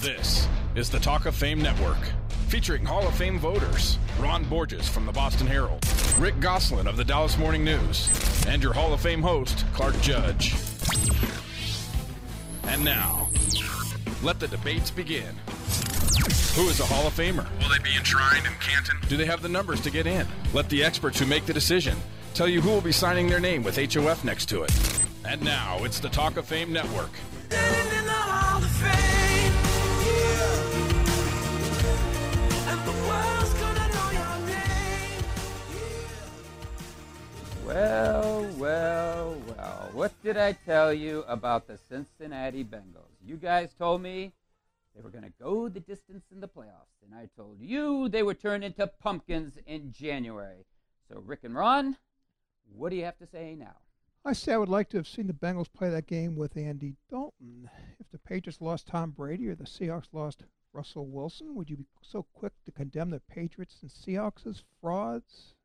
This is the Talk of Fame Network, featuring Hall of Fame voters Ron Borges from the Boston Herald, Rick Gosselin of the Dallas Morning News, and your Hall of Fame host, Clark Judge. And now, let the debates begin. Who is a Hall of Famer? Will they be enshrined in Canton? Do they have the numbers to get in? Let the experts who make the decision tell you who will be signing their name with HOF next to it. And now, it's the Talk of Fame Network. Well, well, well. What did I tell you about the Cincinnati Bengals? You guys told me they were going to go the distance in the playoffs, and I told you they would turn into pumpkins in January. So, Rick and Ron, what do you have to say now? I say I would like to have seen the Bengals play that game with Andy Dalton. If the Patriots lost Tom Brady or the Seahawks lost Russell Wilson, would you be so quick to condemn the Patriots and Seahawks as frauds?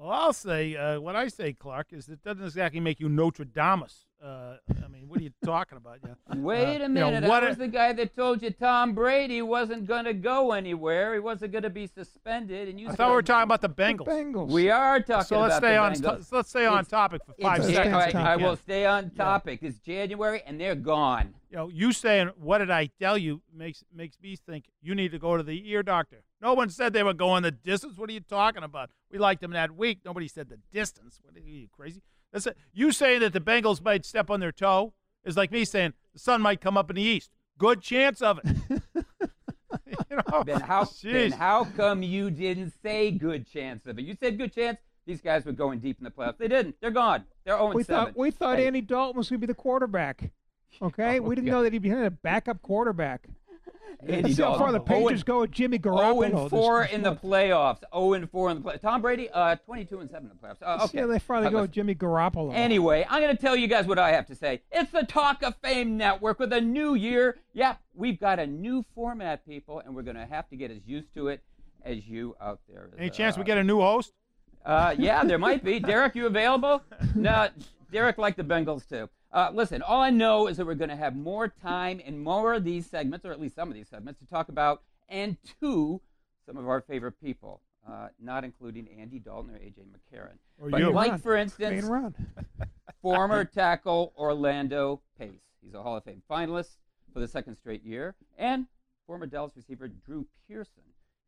Well, I'll say uh, what I say, Clark, is it doesn't exactly make you Nostradamus. Uh, I mean, what are you talking about? Yeah. Wait Uh, a you know, minute. what I a- was the guy that told you Tom Brady wasn't going to go anywhere. He wasn't going to be suspended. And you I said, thought we were talking about the The Bengals. Bengals. We are talking so let's stay the on. Bengals. so let's stay on It's- topic for five seconds. all right, Time. I will stay on topic. It's January, and they're gone. You know, you saying what did I tell you makes makes me think you need to go to the ear doctor. No one said they were going the distance. What are you talking about? We liked them that week. Nobody said the distance. What are you crazy? That's it. You saying that the Bengals might step on their toe is like me saying the sun might come up in the east. Good chance of it. you know, Then how, then Jeez. how come you didn't say good chance of it? You said good chance. These guys were going deep in the playoffs. They didn't. They're gone. They're 0 we 7. thought we thought Hey. Andy Dalton was going to be the quarterback. Okay, Oh, we didn't God. know that he'd be a backup quarterback. Andy Let's see how far the Dalton. Patriots go with Jimmy 0 Garoppolo. and 4 this in the playoffs. 0 and 4 in the playoffs. Tom Brady, uh, 22 and 7 in the playoffs. Uh, Let's okay. see how they far they Uh, go with. Jimmy Garoppolo. Anyway, I'm going to tell you guys what I have to say. It's the Talk of Fame Network with a new year. Yeah, we've got a new format, people, and we're going to have to get as used to it as you out there. any chance we get a new host? Uh, yeah, there might be. Derek, you available? No, Derek liked the Bengals too. Uh, listen, all I know is that we're going to have more time and more of these segments, or at least some of these segments, to talk about and to some of our favorite people, uh, not including Andy Dalton or AJ McCarron. Or but you. like, Ron. for instance, former tackle Orlando Pace. He's a Hall of Fame finalist for the second straight year, and former Dallas receiver Drew Pearson.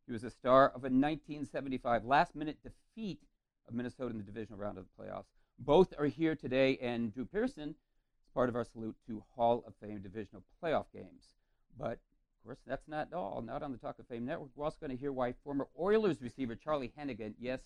He was a star of a 1975 last-minute defeat of Minnesota in the divisional round of the playoffs. Both are here today, and Drew Pearson part of our salute to Hall of Fame divisional playoff games. But of course, that's not all. Not on the Talk of Fame Network. We're also going to hear why former Oilers receiver Charlie Hennigan, yes,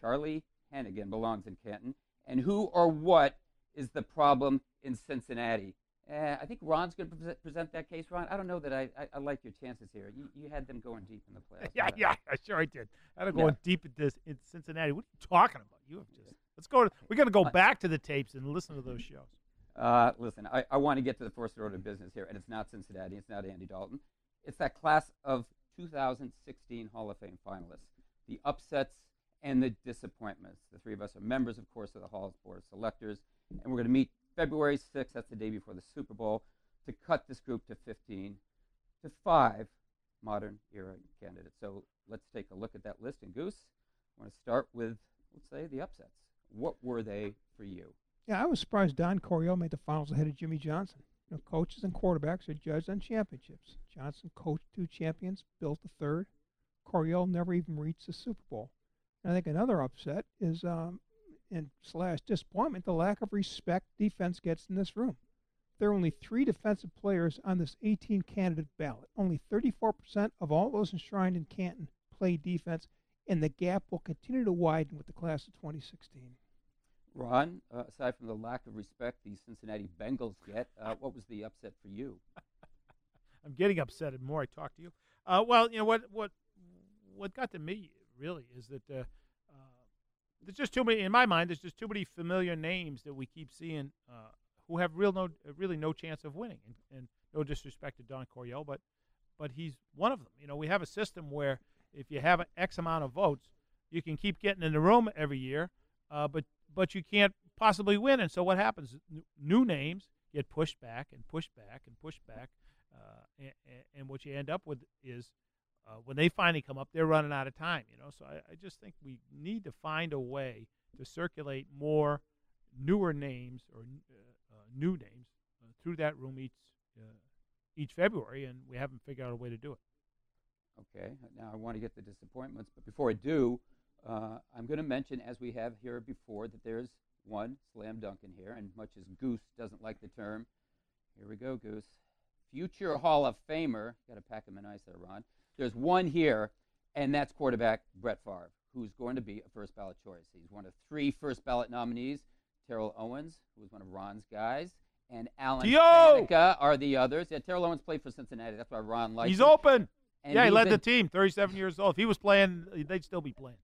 Charlie Hennigan belongs in Canton, and who or what is the problem in Cincinnati. Uh, I think Ron's going to present, present that case, Ron. I don't know that I, I, I like your chances here. You, you had them going deep in the playoffs. Yeah, yeah, I sure I did. I had to go Yeah. deep at this in Cincinnati. What are you talking about? You have just let's go. To, we're gonna go back to the tapes and listen to those shows. Uh, listen, I, I want to get to the first order of business here, and it's not Cincinnati. It's not Andy Dalton. It's that class of 2016 Hall of Fame finalists, the upsets and the disappointments. The three of us are members, of course, of the Hall's Board of Selectors, and we're going to meet February 6th, that's the day before the Super Bowl, to cut this group to 15 to five modern era candidates. So let's take a look at that list. And Goose, I want to start with, let's say, the upsets. What were they for you? Yeah, I was surprised Don Coryell made the finals ahead of Jimmy Johnson. You know, coaches and quarterbacks are judged on championships. Johnson coached two champions, built a third. Coryell never even reached the Super Bowl. And I think another upset is, um, and slash disappointment, the lack of respect defense gets in this room. There are only three defensive players on this 18 candidate ballot. Only 34% of all those enshrined in Canton play defense, and the gap will continue to widen with the class of 2016. Ron, uh, aside from the lack of respect the Cincinnati Bengals get, uh, what was the upset for you? I'm getting upset the more I talk to you. Uh, well, you know what what what got to me really is that uh, uh, there's just too many in my mind. There's just too many familiar names that we keep seeing uh, who have real no really no chance of winning. And, and no disrespect to Don Coryell, but but he's one of them. You know, we have a system where if you have an X amount of votes, you can keep getting in the room every year, uh, but but you can't possibly win. And so what happens? New names get pushed back and pushed back and pushed back, Uh, and, and, what you end up with is uh, when they finally come up, they're running out of time. You know, so I, I just think we need to find a way to circulate more newer names or uh, uh, new names uh, through that room each each February, and we haven't figured out a way to do it. Okay, now I want to get the disappointments, but before I do, uh, I'm going to mention, as we have here before, that there's one slam dunk in here, and much as Goose doesn't like the term, here we go, Goose. Future Hall of Famer, got to pack him in ice there, Ron. There's one here, and that's quarterback Brett Favre, who's going to be a first ballot choice. He's one of three first ballot nominees. Terrell Owens, who was one of Ron's guys, and Alan Faneca are the others. Yeah, Terrell Owens played for Cincinnati. That's why Ron likes it. He's him. open. And yeah, he led the team. 37 years old. If he was playing, they'd still be playing.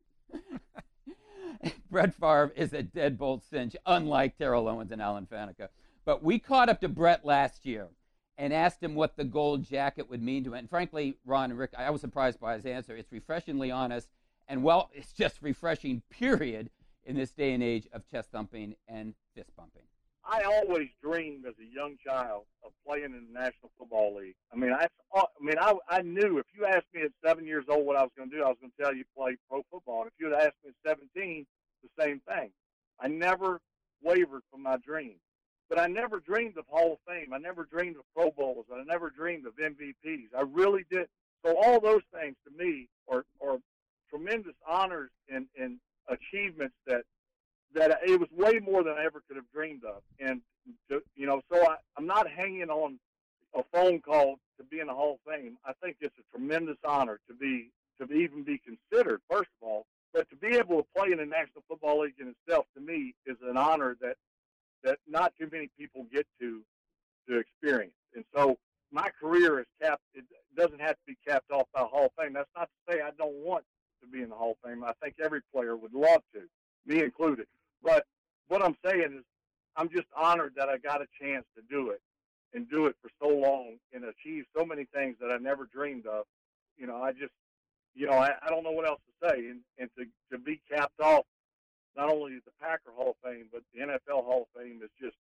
Brett Favre is a deadbolt cinch, unlike Terrell Owens and Alan Faneca. But we caught up to Brett last year and asked him what the gold jacket would mean to him. And frankly, Ron and Rick, I was surprised by his answer. It's refreshingly honest, and well, it's just refreshing, period, in this day and age of chest thumping and fist bumping. I always dreamed as a young child of playing in the National Football League. I mean, I, I mean, I, I knew if you asked me at seven years old what I was going to do, I was going to tell you play pro football. And if you had asked me at 17, the same thing. I never wavered from my dream. But I never dreamed of Hall of Fame. I never dreamed of Pro Bowls. I never dreamed of MVPs. I really did. So all those things to me are, are tremendous honors and, and achievements that that it was way more than I ever could have dreamed of. And to, you know, so I, I'm not hanging on a phone call to be in the Hall of Fame. I think it's a tremendous honor to be to even be considered. First of all, but to be able to play in the National Football League in itself, to me, is an honor that that not too many people get to to experience. And so my career is capped. It doesn't have to be capped off by Hall of Fame. That's not to say I don't want to be in the Hall of Fame. I think every player would love to, me included. But what I'm saying is, I'm just honored that I got a chance to do it and do it for so long and achieve so many things that I never dreamed of. You know, I just, you know, I, I don't know what else to say. And, and to, to be capped off not only the Packer Hall of Fame, but the NFL Hall of Fame is just,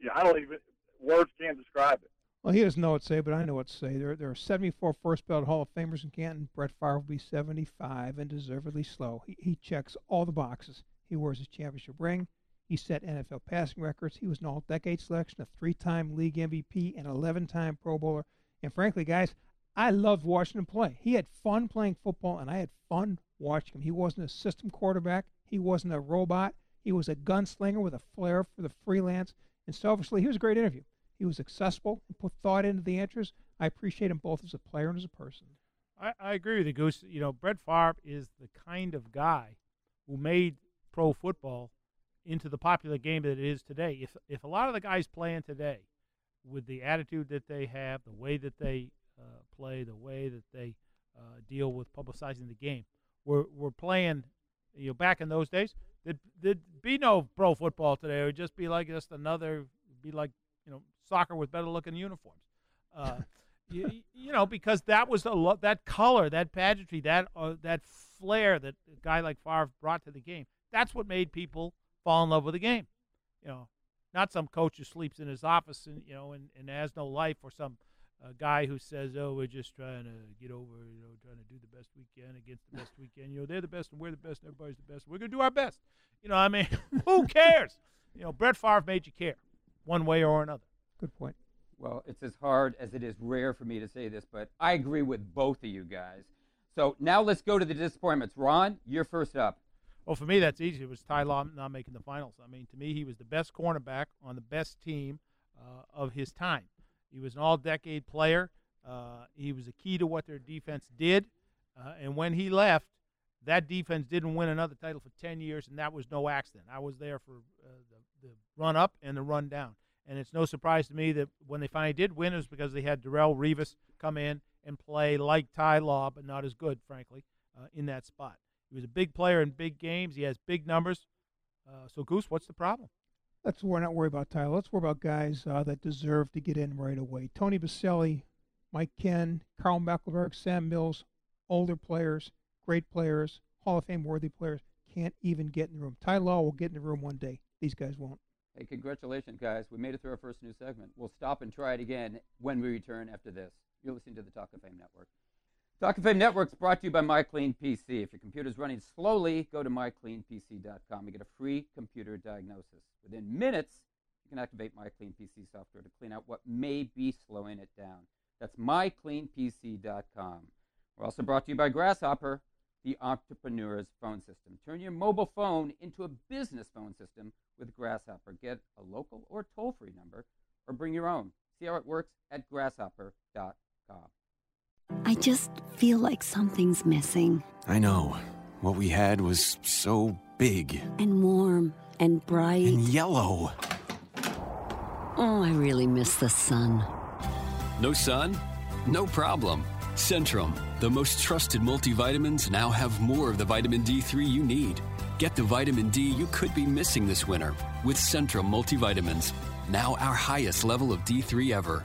yeah, I don't even, words can't describe it. Well, he doesn't know what to say, but I know what to say. There, there are 74 first ballot Hall of Famers in Canton. Brett Favre will be 75 and deservedly slow. He, he checks all the boxes. He wears his championship ring. He set NFL passing records. He was an all decade selection, a three time league MVP, and 11 time Pro Bowler. And frankly, guys, I loved watching him play. He had fun playing football, and I had fun watching him. He wasn't a system quarterback, he wasn't a robot. He was a gunslinger with a flair for the freelance. And selfishly, he was a great interview. He was accessible and put thought into the answers. I appreciate him both as a player and as a person. I, I agree with you, Goose. You know, Brett Favre is the kind of guy who made pro football into the popular game that it is today. If if a lot of the guys playing today, with the attitude that they have, the way that they uh, play, the way that they uh, deal with publicizing the game, were were playing, you know, back in those days, there'd, there'd be no pro football today. It would just be like just another, be like you know, soccer with better looking uniforms. Uh, you, you, know, because that was the lo- that color, that pageantry, that uh, that flair that a guy like Favre brought to the game. That's what made people fall in love with the game. You know, not some coach who sleeps in his office and you know and, and has no life, or some uh, guy who says, "Oh, we're just trying to get over, you know, trying to do the best we can against the best we can." You know, they're the best and we're the best and everybody's the best. We're gonna do our best. You know, I mean, who cares? You know, Brett Favre made you care, one way or another. Good point. Well, it's as hard as it is rare for me to say this, but I agree with both of you guys. So now let's go to the disappointments. Ron, you're first up. Well, for me, that's easy. It was Ty Law not making the finals. I mean, to me, he was the best cornerback on the best team uh, of his time. He was an all-decade player. Uh, he was a key to what their defense did. Uh, and when he left, that defense didn't win another title for 10 years, and that was no accident. I was there for uh, the, the run up and the run down. And it's no surprise to me that when they finally did win, it was because they had Darrelle Revis come in and play like Ty Law, but not as good, frankly, uh, in that spot. He was a big player in big games. He has big numbers. Uh, so, Goose, what's the problem? Let's we're not worry about Ty Law. Let's worry about guys uh, that deserve to get in right away. Tony Boselli, Mike Kenn, Karl Mecklenburg, Sam Mills, older players, great players, Hall of Fame worthy players, can't even get in the room. Ty Law will get in the room one day. These guys won't. Hey, congratulations, guys. We made it through our first new segment. We'll stop and try it again when we return after this. You're listening to the Talk of Fame Network. Talk of Fame Network is brought to you by MyCleanPC. If your computer's running slowly, go to mycleanpc.com and get a free computer diagnosis. Within minutes, you can activate MyCleanPC software to clean out what may be slowing it down. That's mycleanpc.com. We're also brought to you by Grasshopper, the entrepreneur's phone system. Turn your mobile phone into a business phone system with Grasshopper. Get a local or toll free number or bring your own. See how it works at grasshopper.com. I just feel like something's missing. I know. What we had was so big and warm and bright and yellow. Oh, I really miss the sun. No sun? No problem. Centrum, the most trusted multivitamins, now have more of the vitamin D3 you need. Get the vitamin D you could be missing this winter with Centrum multivitamins. Now our highest level of D3 ever.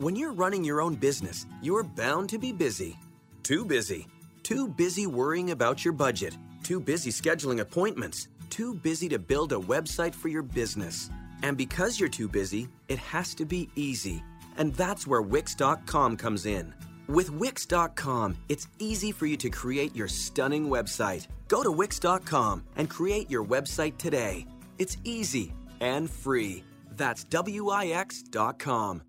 When you're running your own business, you're bound to be busy. Too busy. Too busy worrying about your budget. Too busy scheduling appointments. Too busy to build a website for your business. And because you're too busy, it has to be easy. And that's where Wix.com comes in. With Wix.com, it's easy for you to create your stunning website. Go to Wix.com and create your website today. It's easy and free. That's W-I-X.com.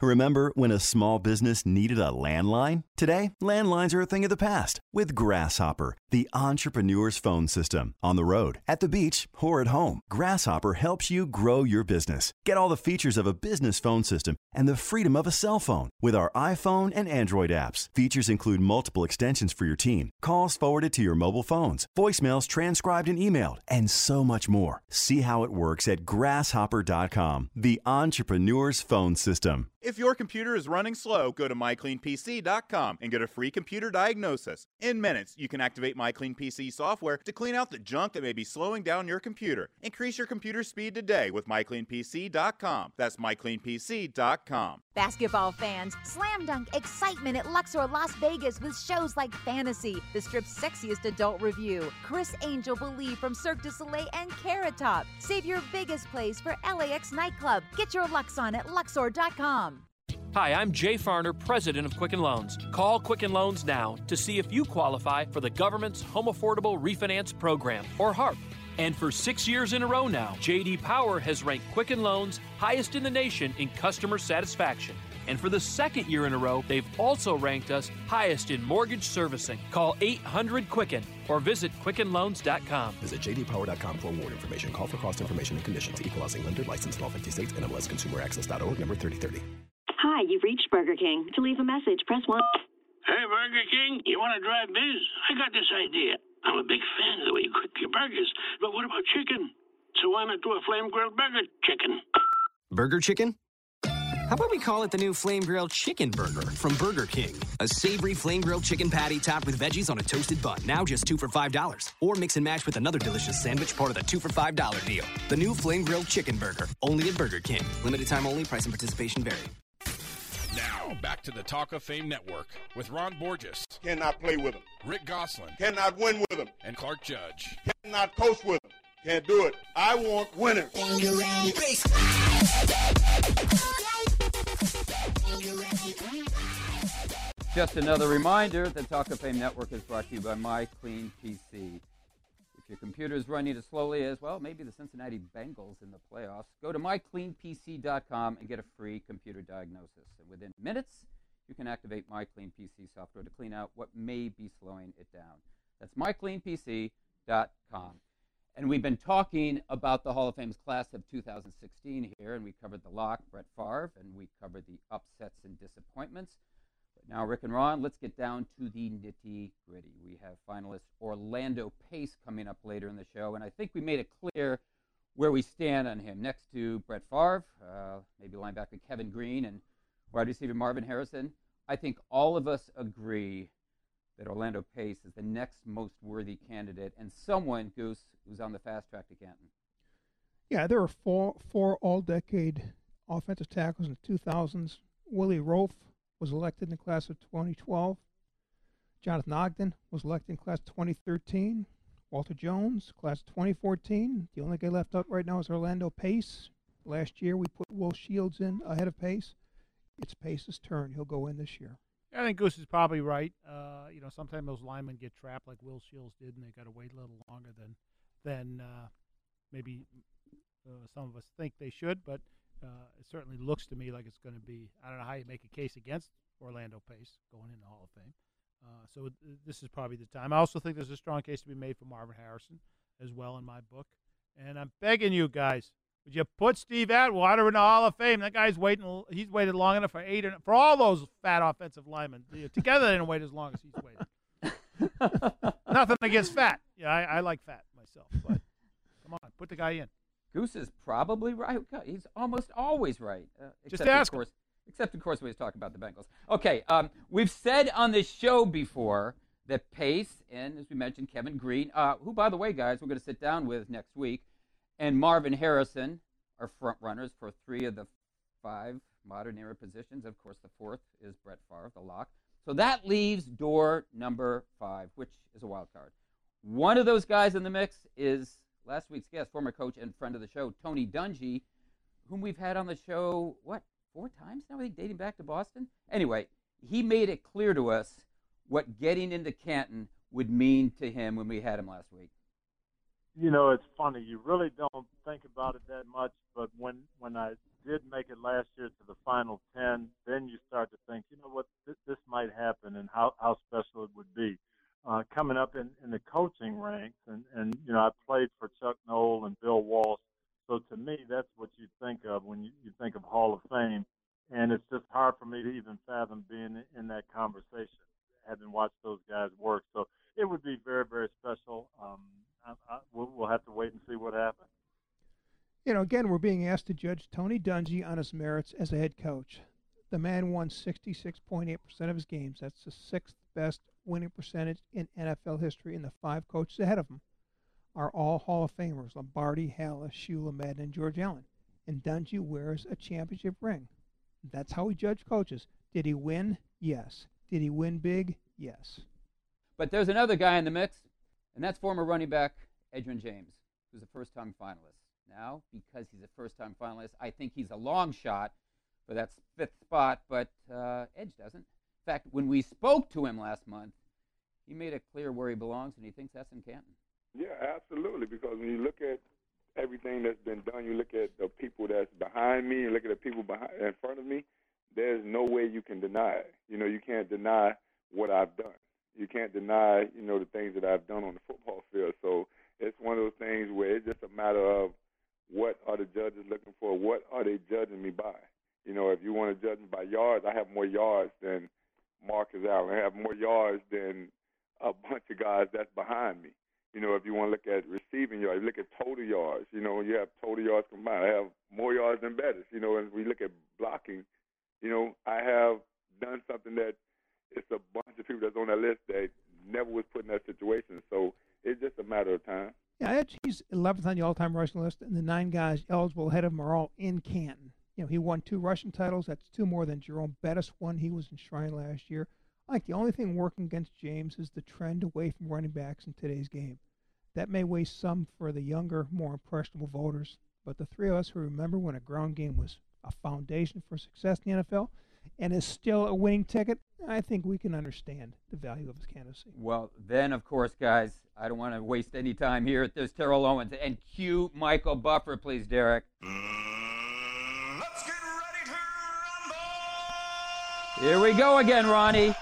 Remember when a small business needed a landline? Today, landlines are a thing of the past with Grasshopper, the entrepreneur's phone system. On the road, at the beach, or at home, Grasshopper helps you grow your business. Get all the features of a business phone system and the freedom of a cell phone with our iPhone and Android apps. Features include multiple extensions for your team, calls forwarded to your mobile phones, voicemails transcribed and emailed, and so much more. See how it works at grasshopper.com, the entrepreneur's phone system. If your computer is running slow, go to mycleanpc.com and get a free computer diagnosis. In minutes, you can activate MyCleanPC software to clean out the junk that may be slowing down your computer. Increase your computer speed today with mycleanpc.com. That's mycleanpc.com. Basketball fans, slam dunk excitement at Luxor Las Vegas with shows like Fantasy, the strip's sexiest adult revue, Criss Angel Believe from Cirque du Soleil and Carrot Top. Save your biggest plays for LAX nightclub. Get your Lux on at Luxor.com. Hi, I'm Jay Farner, president of Quicken Loans. Call Quicken Loans now to see if you qualify for the government's Home Affordable Refinance Program, or HARP. And for six years in a row now, JD Power has ranked Quicken Loans highest in the nation in customer satisfaction. And for the second year in a row, they've also ranked us highest in mortgage servicing. Call 800 Quicken or visit QuickenLoans.com. Visit jdpower.com for more information. Call for cost information and conditions. Equal housing lender licensed in all 50 states. NMLSConsumerAccess.org number 3030. Hi, you've reached Burger King. To leave a message, press 1. Hey, Burger King, you want to drive biz? I got this idea. I'm a big fan of the way you cook your burgers, but what about chicken? So why not do a flame grilled burger chicken? Burger chicken? How about we call it the new Flame Grilled Chicken Burger from Burger King? A savory flame grilled chicken patty topped with veggies on a toasted bun, now just two for $5. Or mix and match with another delicious sandwich, part of the two for $5 deal. The new Flame Grilled Chicken Burger, only at Burger King. Limited time only, price and participation vary. Now, back to the Talk of Fame Network with Ron Borges. Cannot play with him. Rick Gosselin. Cannot win with him. And Clark Judge. Cannot coach with him. Can't do it. I want winners. Just another reminder the Talk of Fame Network is brought to you by My Clean PC. If your computer is running as slowly as, well, maybe the Cincinnati Bengals in the playoffs, go to mycleanpc.com and get a free computer diagnosis. And within minutes, you can activate MyCleanPC software to clean out what may be slowing it down. That's mycleanpc.com. And we've been talking about the Hall of Fame's class of 2016 here, and we covered the lock, Brett Favre, and we covered the upsets and disappointments. But now, Rick and Ron, let's get down to the nitty gritty. We have finalist Orlando Pace coming up later in the show, and I think we made it clear where we stand on him. Next to Brett Favre, uh, maybe linebacker Kevin Greene, and wide receiver Marvin Harrison. I think all of us agree that Orlando Pace is the next most worthy candidate and someone, Goose, who's on the fast track to Canton. Yeah, there were four four all decade offensive tackles in the 2000s. Willie Roaf was elected in the class of 2012. Jonathan Ogden was elected in class 2013. Walter Jones, class 2014. The only guy left out right now is Orlando Pace. Last year we put Will Shields in ahead of Pace. It's Pace's turn. He'll go in this year. I think Goose is probably right. Uh, you know, sometimes those linemen get trapped like Will Shields did, and they got to wait a little longer than than uh, maybe uh, some of us think they should. But uh, it certainly looks to me like it's going to be. I don't know how you make a case against Orlando Pace going in the Hall of Fame. Uh, so th- this is probably the time. I also think there's a strong case to be made for Marvin Harrison as well in my book. And I'm begging you guys, would you put Steve Atwater in the Hall of Fame? That guy's waiting. He's waited long enough for eight for all those fat offensive linemen. Together, they didn't wait as long as he's waited. Nothing against fat. Yeah, I, I, like fat myself, but come on, put the guy in. Goose is probably right. He's almost always right. Uh, Just ask. Of course, except, of course, when he's talking about the Bengals. Okay, um, we've said on this show before that Pace and, as we mentioned, Kevin Greene, uh, who, by the way, guys, we're going to sit down with next week, and Marvin Harrison are front runners for three of the five modern era positions. Of course, the fourth is Brett Favre, the lock. So that leaves door number five, which is a wild card. One of those guys in the mix is last week's guest, former coach and friend of the show, Tony Dungy, whom we've had on the show, what, four times now, I think, dating back to Boston? Anyway, he made it clear to us what getting into Canton would mean to him when we had him last week. You know, it's funny. You really don't think about it that much, but when when I did make it last year to the final ten, then you start to think, you know what, this, this might happen, and how how special it would be. Uh, coming up in, in the coaching ranks, and and you know, I played for Chuck Noll and Bill Walsh, so to me, that's what you think of when you, you think of Hall of Fame, and it's just hard for me to even fathom being in that conversation, having watched those guys work. So it would be very very special. Um, I, I, we'll, we'll have to wait and see what happens. You know, again, we're being asked to judge Tony Dungy on his merits as a head coach. The man won 66.8% of his games. That's the sixth best winning percentage in NFL history, and the five coaches ahead of him are all Hall of Famers Lombardi, Halas, Shula, Madden, and George Allen. And Dungy wears a championship ring. That's how we judge coaches. Did he win? Yes. Did he win big? Yes. But there's another guy in the mix, and that's former running back Edgerrin James, who's a first time finalist. Now, because he's a first time finalist, I think he's a long shot for that fifth spot, but uh, Edge doesn't. Fact, when we spoke to him last month, he made it clear where he belongs, and he thinks that's in Canton. Yeah, absolutely. Because when you look at everything that's been done, you look at the people that's behind me, you look at the people behind in front of me. There's no way you can deny it. You know, you can't deny what I've done. You can't deny, you know, the things that I've done on the football field. So it's one of those things where it's just a matter of what are the judges looking for? What are they judging me by? You know, if you want to judge me by yards, I have more yards than Marcus Allen. Have more yards than a bunch of guys that's behind me. You know, if you want to look at receiving yards, look at total yards. You know, you have total yards combined, I have more yards than Bettis. You know, and we look at blocking, you know, I have done something that it's a bunch of people that's on that list that never was put in that situation. So it's just a matter of time. Yeah, he's 11th on the all-time rushing list, and the nine guys eligible ahead of him are all in Canton. You know, he won two rushing titles. That's two more than Jerome Bettis won. He was enshrined last year. I think the only thing working against James is the trend away from running backs in today's game. That may weigh some for the younger, more impressionable voters, but the three of us who remember when a ground game was a foundation for success in the NFL and is still a winning ticket, I think we can understand the value of his candidacy. Well, then, of course, guys, I don't want to waste any time here. There's Terrell Owens. And cue Michael Buffer, please, Derek. Here we go again, Ronnie.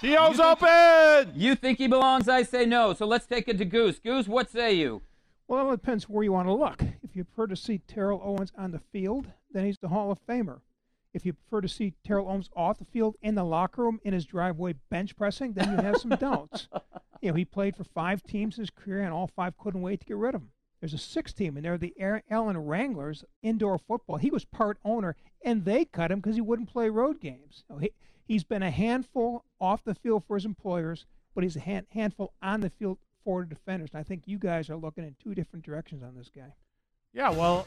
T.O.'s open! You think he belongs? I say no. So let's take it to Goose. Goose, what say you? Well, it depends where you want to look. If you prefer to see Terrell Owens on the field, then he's the Hall of Famer. If you prefer to see Terrell Owens off the field in the locker room in his driveway bench pressing, then you have some doubts. You know, he played for five teams in his career, and all five couldn't wait to get rid of him. There's a sixth team, and they're the Allen Wranglers indoor football. He was part owner, and they cut him because he wouldn't play road games. You know, he, he's been a handful off the field for his employers, but he's a hand, handful on the field for the defenders. And I think you guys are looking in two different directions on this guy. Yeah, well,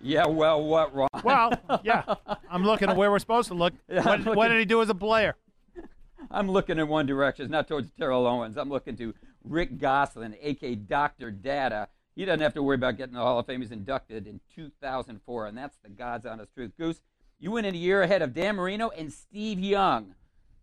yeah, well, what, Ron? Well, yeah. I'm looking at where we're supposed to look. Yeah, what, I'm what did he do as a player? I'm looking in one direction, not towards Terrell Owens. I'm looking to Rick Gosselin, aka Dr. Data. He doesn't have to worry about getting the Hall of Fame. He's inducted in 2004, and that's the God's honest truth. Goose, you went in a year ahead of Dan Marino and Steve Young.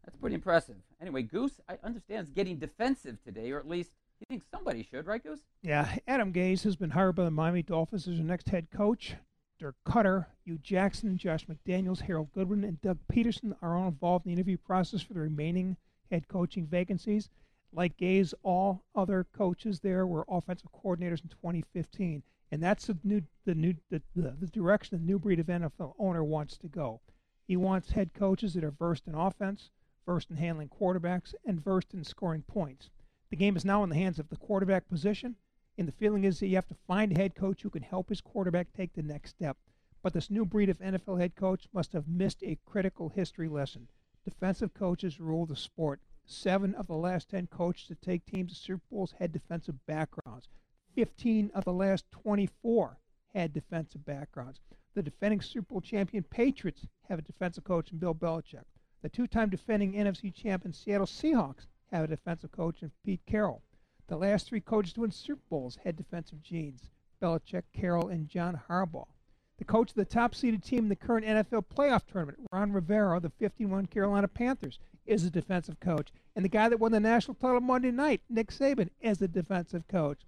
That's pretty impressive. Anyway, Goose, I understand, is getting defensive today, or at least he thinks somebody should, right, Goose? Yeah, Adam Gase has been hired by the Miami Dolphins as their next head coach. Dirk Koetter, Hue Jackson, Josh McDaniels, Harold Goodwin, and Doug Pederson are all involved in the interview process for the remaining head coaching vacancies. Like Gase, all other coaches there were offensive coordinators in 2015, and that's the new the new the, the, the direction the new breed of NFL owner wants to go. He wants head coaches that are versed in offense, versed in handling quarterbacks, and versed in scoring points. The game is now in the hands of the quarterback position, and the feeling is that you have to find a head coach who can help his quarterback take the next step. But this new breed of NFL head coach must have missed a critical history lesson. Defensive coaches rule the sport. Seven of the last 10 coaches to take teams to Super Bowls had defensive backgrounds. 15 of the last 24 had defensive backgrounds. The defending Super Bowl champion Patriots have a defensive coach in Bill Belichick. The two time defending NFC champion Seattle Seahawks have a defensive coach in Pete Carroll. The last three coaches to win Super Bowls had defensive genes Belichick, Carroll, and John Harbaugh. The coach of the top seeded team in the current NFL playoff tournament, Ron Rivera, the 51 Carolina Panthers, is a defensive coach. And the guy that won the national title Monday night, Nick Saban, is a defensive coach.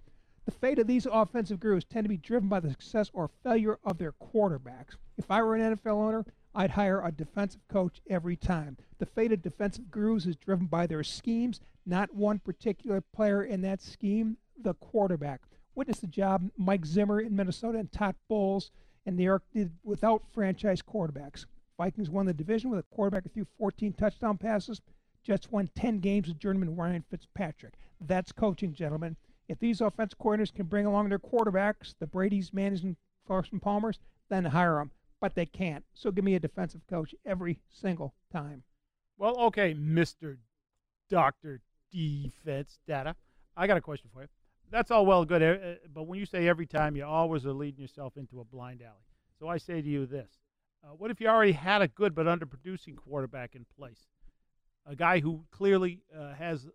The fate of these offensive gurus tend to be driven by the success or failure of their quarterbacks. If I were an NFL owner, I'd hire a defensive coach every time. The fate of defensive gurus is driven by their schemes, not one particular player in that scheme, the quarterback. Witness the job Mike Zimmer in Minnesota and Todd Bowles in New York did without franchise quarterbacks. Vikings won the division with a quarterback who threw 14 touchdown passes. Jets won 10 games with journeyman Ryan Fitzpatrick. That's coaching, gentlemen. If these offensive coordinators can bring along their quarterbacks, the Brady's, Mannings, and Carson Palmers, then hire them but they can't. So give me a defensive coach every single time. Well, okay, Mister Doctor Defense Data. I got a question for you. That's all well and good, eh, eh, but when you say every time, you always are leading yourself into a blind alley. So I say to you this: uh, What if you already had a good but underproducing quarterback in place, a guy who clearly uh, has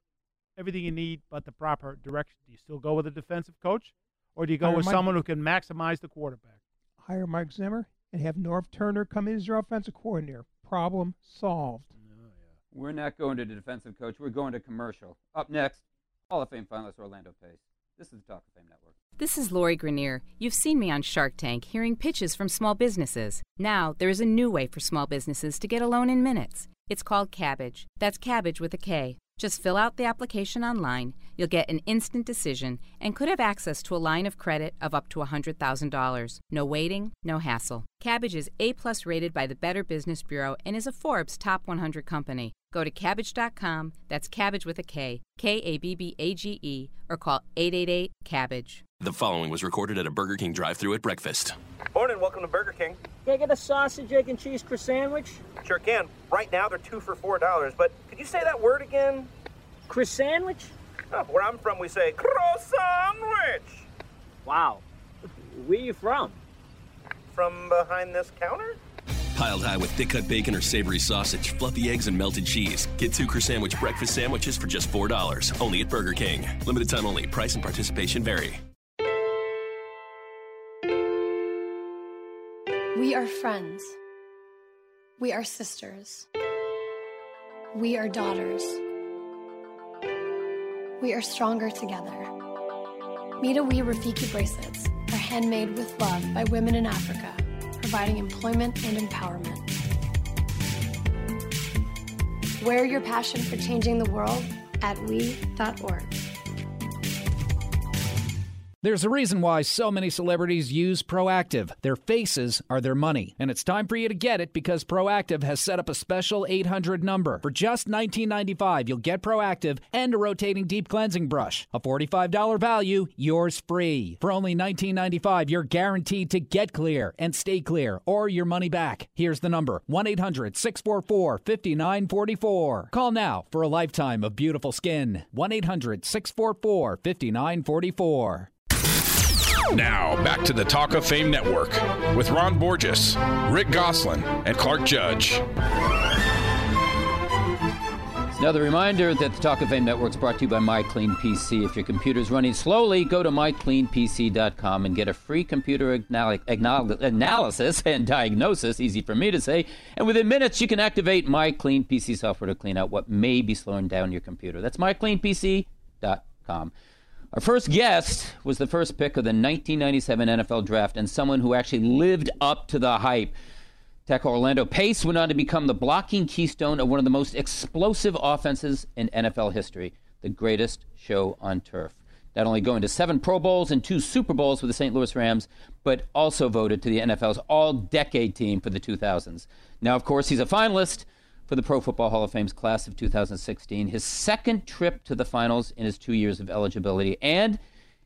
everything you need but the proper direction? Do you still go with a defensive coach, or do you go Hire with Mike- someone who can maximize the quarterback? Hire Mike Zimmer and have Norv Turner come in as your offensive coordinator. Problem solved. We're not going to the defensive coach. We're going to commercial. Up next, Hall of Fame finalist Orlando Pace. This is the Talk of Fame Network. This is Lori Greiner. You've seen me on Shark Tank hearing pitches from small businesses. Now, there is a new way for small businesses to get a loan in minutes. It's called Kabbage. That's cabbage with a K. Just fill out the application online. You'll get an instant decision and could have access to a line of credit of up to $100,000. No waiting, no hassle. Kabbage is A plus rated by the Better Business Bureau and is a Forbes Top 100 company. Go to kabbage.com, that's cabbage with a K, K A B B A G E, or call 888 Kabbage. The following was recorded at a Burger King drive through at breakfast. Morning, welcome to Burger King. Can I get a sausage, egg, and cheese croissant sandwich? Sure can. Right now they're two for four dollars, but could you say that word again? Croissant sandwich? Oh, where I'm from, we say croissant sandwich. Wow. Where you from? From behind this counter? Piled high with thick cut bacon or savory sausage, fluffy eggs, and melted cheese. Get two Sandwich breakfast sandwiches for just $4. Only at Burger King. Limited time only. Price and participation vary. Are friends. We are sisters. We are daughters. We are stronger together. ME to WE Rafiki bracelets are handmade with love by women in Africa, providing employment and empowerment. Wear your passion for changing the world at we.org. There's a reason why so many celebrities use Proactiv. Their faces are their money. And it's time for you to get it because Proactiv has set up a special 800 number. For just $19.95, you'll get Proactiv and a rotating deep cleansing brush. A $45 value, yours free. For only $19.95, you're guaranteed to get clear and stay clear or your money back. Here's the number 1 800 644 5944. Call now for a lifetime of beautiful skin. 1 800 644 5944. Now, back to the Talk of Fame Network with Ron Borges, Rick Gosselin, and Clark Judge. Another reminder that the Talk of Fame Network is brought to you by MyCleanPC. If your computer is running slowly, go to mycleanpc.com and get a free computer anal- anal- analysis and diagnosis, easy for me to say. And within minutes, you can activate MyCleanPC software to clean out what may be slowing down your computer. That's mycleanpc.com. Our first guest was the first pick of the 1997 NFL Draft and someone who actually lived up to the hype. Tackle Orlando Pace went on to become the blocking keystone of one of the most explosive offenses in NFL history, the greatest show on turf. Not only going to seven Pro Bowls and two Super Bowls with the St. Louis Rams, but also voted to the NFL's all decade team for the 2000s. Now, of course, he's a finalist for the Pro Football Hall of Fame's class of 2016, his second trip to the finals in his two years of eligibility. And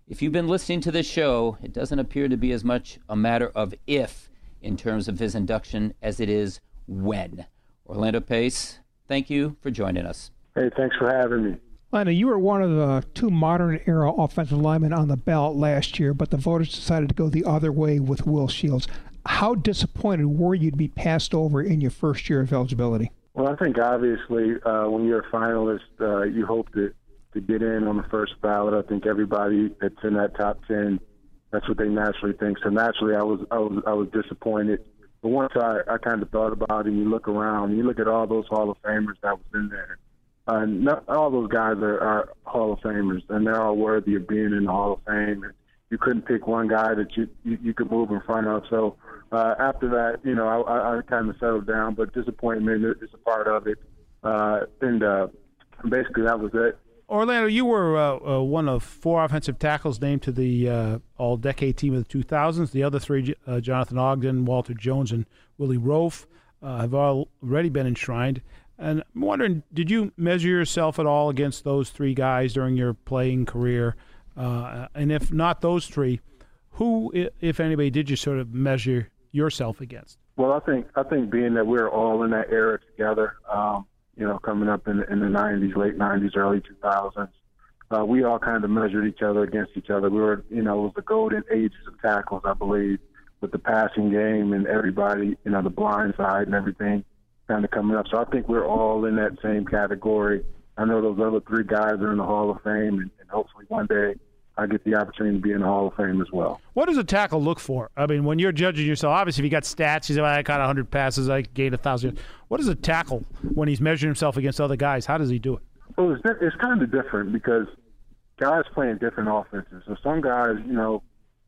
if you've been listening to this show, it doesn't appear to be as much a matter of if in terms of his induction as it is when. Orlando Pace, thank you for joining us. Hey, thanks for having me. Lana, you were one of the two modern era offensive linemen on the ballot last year, but the voters decided to go the other way with Will Shields. How disappointed were you to be passed over in your first year of eligibility? Well, I think obviously uh, when you're a finalist, uh, you hope to, to get in on the first ballot. I think everybody that's in that top 10 that's what they naturally think. So naturally, I was I was I was disappointed. But once I I kind of thought about it, and you look around, you look at all those Hall of Famers that was in there. Uh, not, all those guys are, are Hall of Famers, and they're all worthy of being in the Hall of Fame. And you couldn't pick one guy that you you, you could move in front of. So uh, after that, you know, I, I, I kind of settled down. But disappointment is a part of it, uh, and uh, basically that was it. Orlando, you were uh, uh, one of four offensive tackles named to the uh, All Decade team of the 2000s. The other three, uh, Jonathan Ogden, Walter Jones, and Willie Roaf, uh, have already been enshrined. And I'm wondering, did you measure yourself at all against those three guys during your playing career? Uh, and if not those three, who, if anybody, did you sort of measure yourself against? Well, I think I think being that we're all in that era together. Um, you know, coming up in the, in the 90s, late 90s, early 2000s. Uh, we all kind of measured each other against each other. We were, you know, it was the golden ages of tackles, I believe, with the passing game and everybody, you know, the blind side and everything kind of coming up. So I think we're all in that same category. I know those other three guys are in the Hall of Fame, and, and hopefully one day I get the opportunity to be in the Hall of Fame as well. What does a tackle look for? I mean, when you're judging yourself, obviously, if you got stats, you say, well, I caught 100 passes, I gained 1,000. What does a tackle when he's measuring himself against other guys? How does he do it? Well, it's, it's kind of different because guys playing different offenses. So some guys, you know,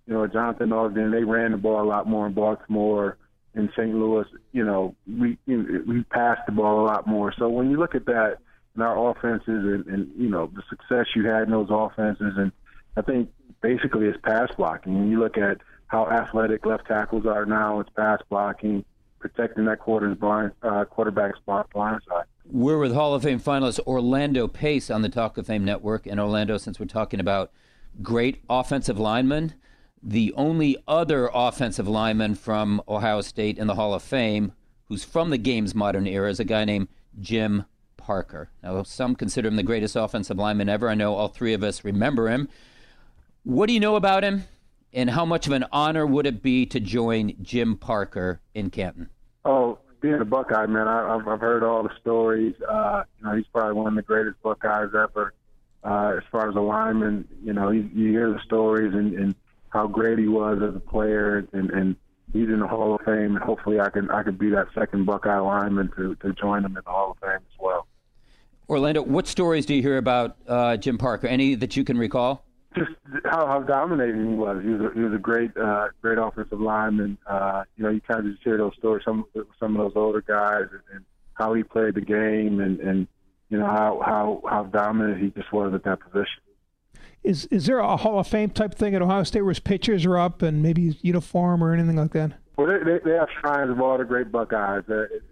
you know, Jonathan Ogden, they ran the ball a lot more in Baltimore. In St. Louis, you know, we we passed the ball a lot more. So when you look at that and our offenses and, and you know the success you had in those offenses and I think basically it's pass blocking. When you look at how athletic left tackles are now, it's pass blocking, protecting that quarter's blind, uh, quarterback spot blind side. We're with Hall of Fame finalist Orlando Pace on the Talk of Fame network. And Orlando, since we're talking about great offensive linemen, the only other offensive lineman from Ohio State in the Hall of Fame who's from the game's modern era is a guy named Jim Parker. Now, some consider him the greatest offensive lineman ever. I know all three of us remember him. What do you know about him, and how much of an honor would it be to join Jim Parker in Canton? Oh, being a Buckeye man, I, I've, I've heard all the stories. Uh, you know, he's probably one of the greatest Buckeyes ever. Uh, as far as a lineman, you know, you, you hear the stories and, and how great he was as a player, and, and he's in the Hall of Fame. And hopefully, I can I can be that second Buckeye lineman to to join him in the Hall of Fame as well. Orlando, what stories do you hear about uh, Jim Parker? Any that you can recall? Just how, how dominating he was. He was a, he was a great uh, great offensive lineman. Uh, you know, you kind of just hear those stories, some some of those older guys, and, and how he played the game, and and you know how how how dominant he just was at that position. Is is there a Hall of Fame type thing at Ohio State where his pictures are up and maybe his uniform or anything like that? Well, they they, they have shrines of all the great Buckeyes. It,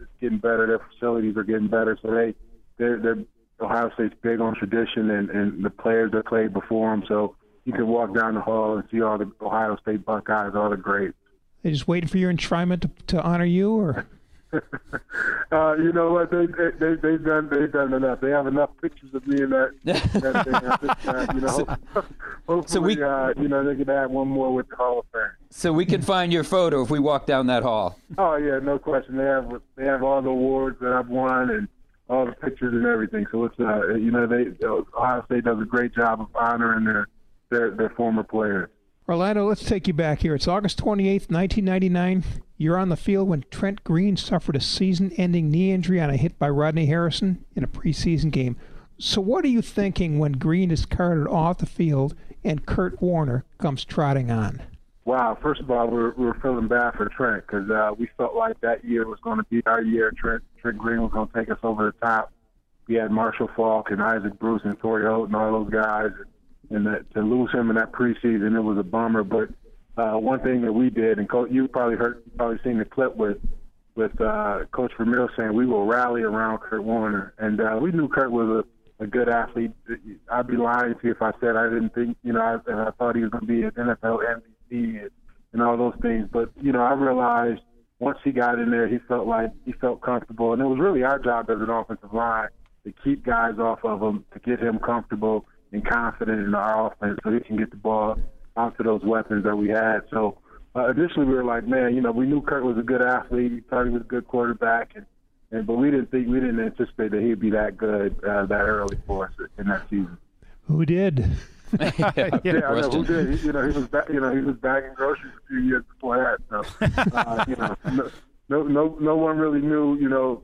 it's getting better. Their facilities are getting better, so they they're they're Ohio State's big on tradition and, and the players that played before them. So you can walk down the hall and see all the Ohio State Buckeyes, all the greats. They just waiting for your enshrinement to, to honor you, or? uh, you know what? They, they, they, they've done they've done enough. They have enough pictures of me in that. that thing at this time, you know, so, hopefully, so we, uh, you know, they can add one more with the Hall of Fame. So we can find your photo if we walk down that hall. Oh yeah, no question. They have they have all the awards that I've won and all the pictures and everything. So it's uh, you know, they Ohio State does a great job of honoring their their, their former players. Orlando, let's take you back here. It's August 28th, 1999. You're on the field when Trent Green suffered a season ending knee injury on a hit by Rodney Harrison in a preseason game. So, what are you thinking when Green is carted off the field and Kurt Warner comes trotting on? Wow, first of all, we're, we're feeling bad for Trent because uh, we felt like that year was going to be our year. Trent, Trent Green was going to take us over the top. We had Marshall Faulk and Isaac Bruce and Torry Holt and all those guys. And and that, to lose him in that preseason, it was a bummer. But uh, one thing that we did, and Coach, you probably heard, probably seen the clip with with uh, Coach Vermeil saying we will rally around Kurt Warner, and uh, we knew Kurt was a, a good athlete. I'd be lying to you if I said I didn't think, you know, I, I thought he was going to be an NFL MVP and, and all those things. But you know, I realized once he got in there, he felt like he felt comfortable, and it was really our job as an offensive line to keep guys off of him, to get him comfortable and confident in our offense so he can get the ball onto those weapons that we had. So uh, additionally, we were like, man, you know, we knew Kurt was a good athlete. We thought he was a good quarterback, and, and but we didn't think we didn't anticipate that he'd be that good uh, that early for us in that season. Who did? yeah, yeah I know who did. He, you know, he was ba- you know he was bagging groceries a few years before that. So uh, you know, no, no, no, no one really knew you know,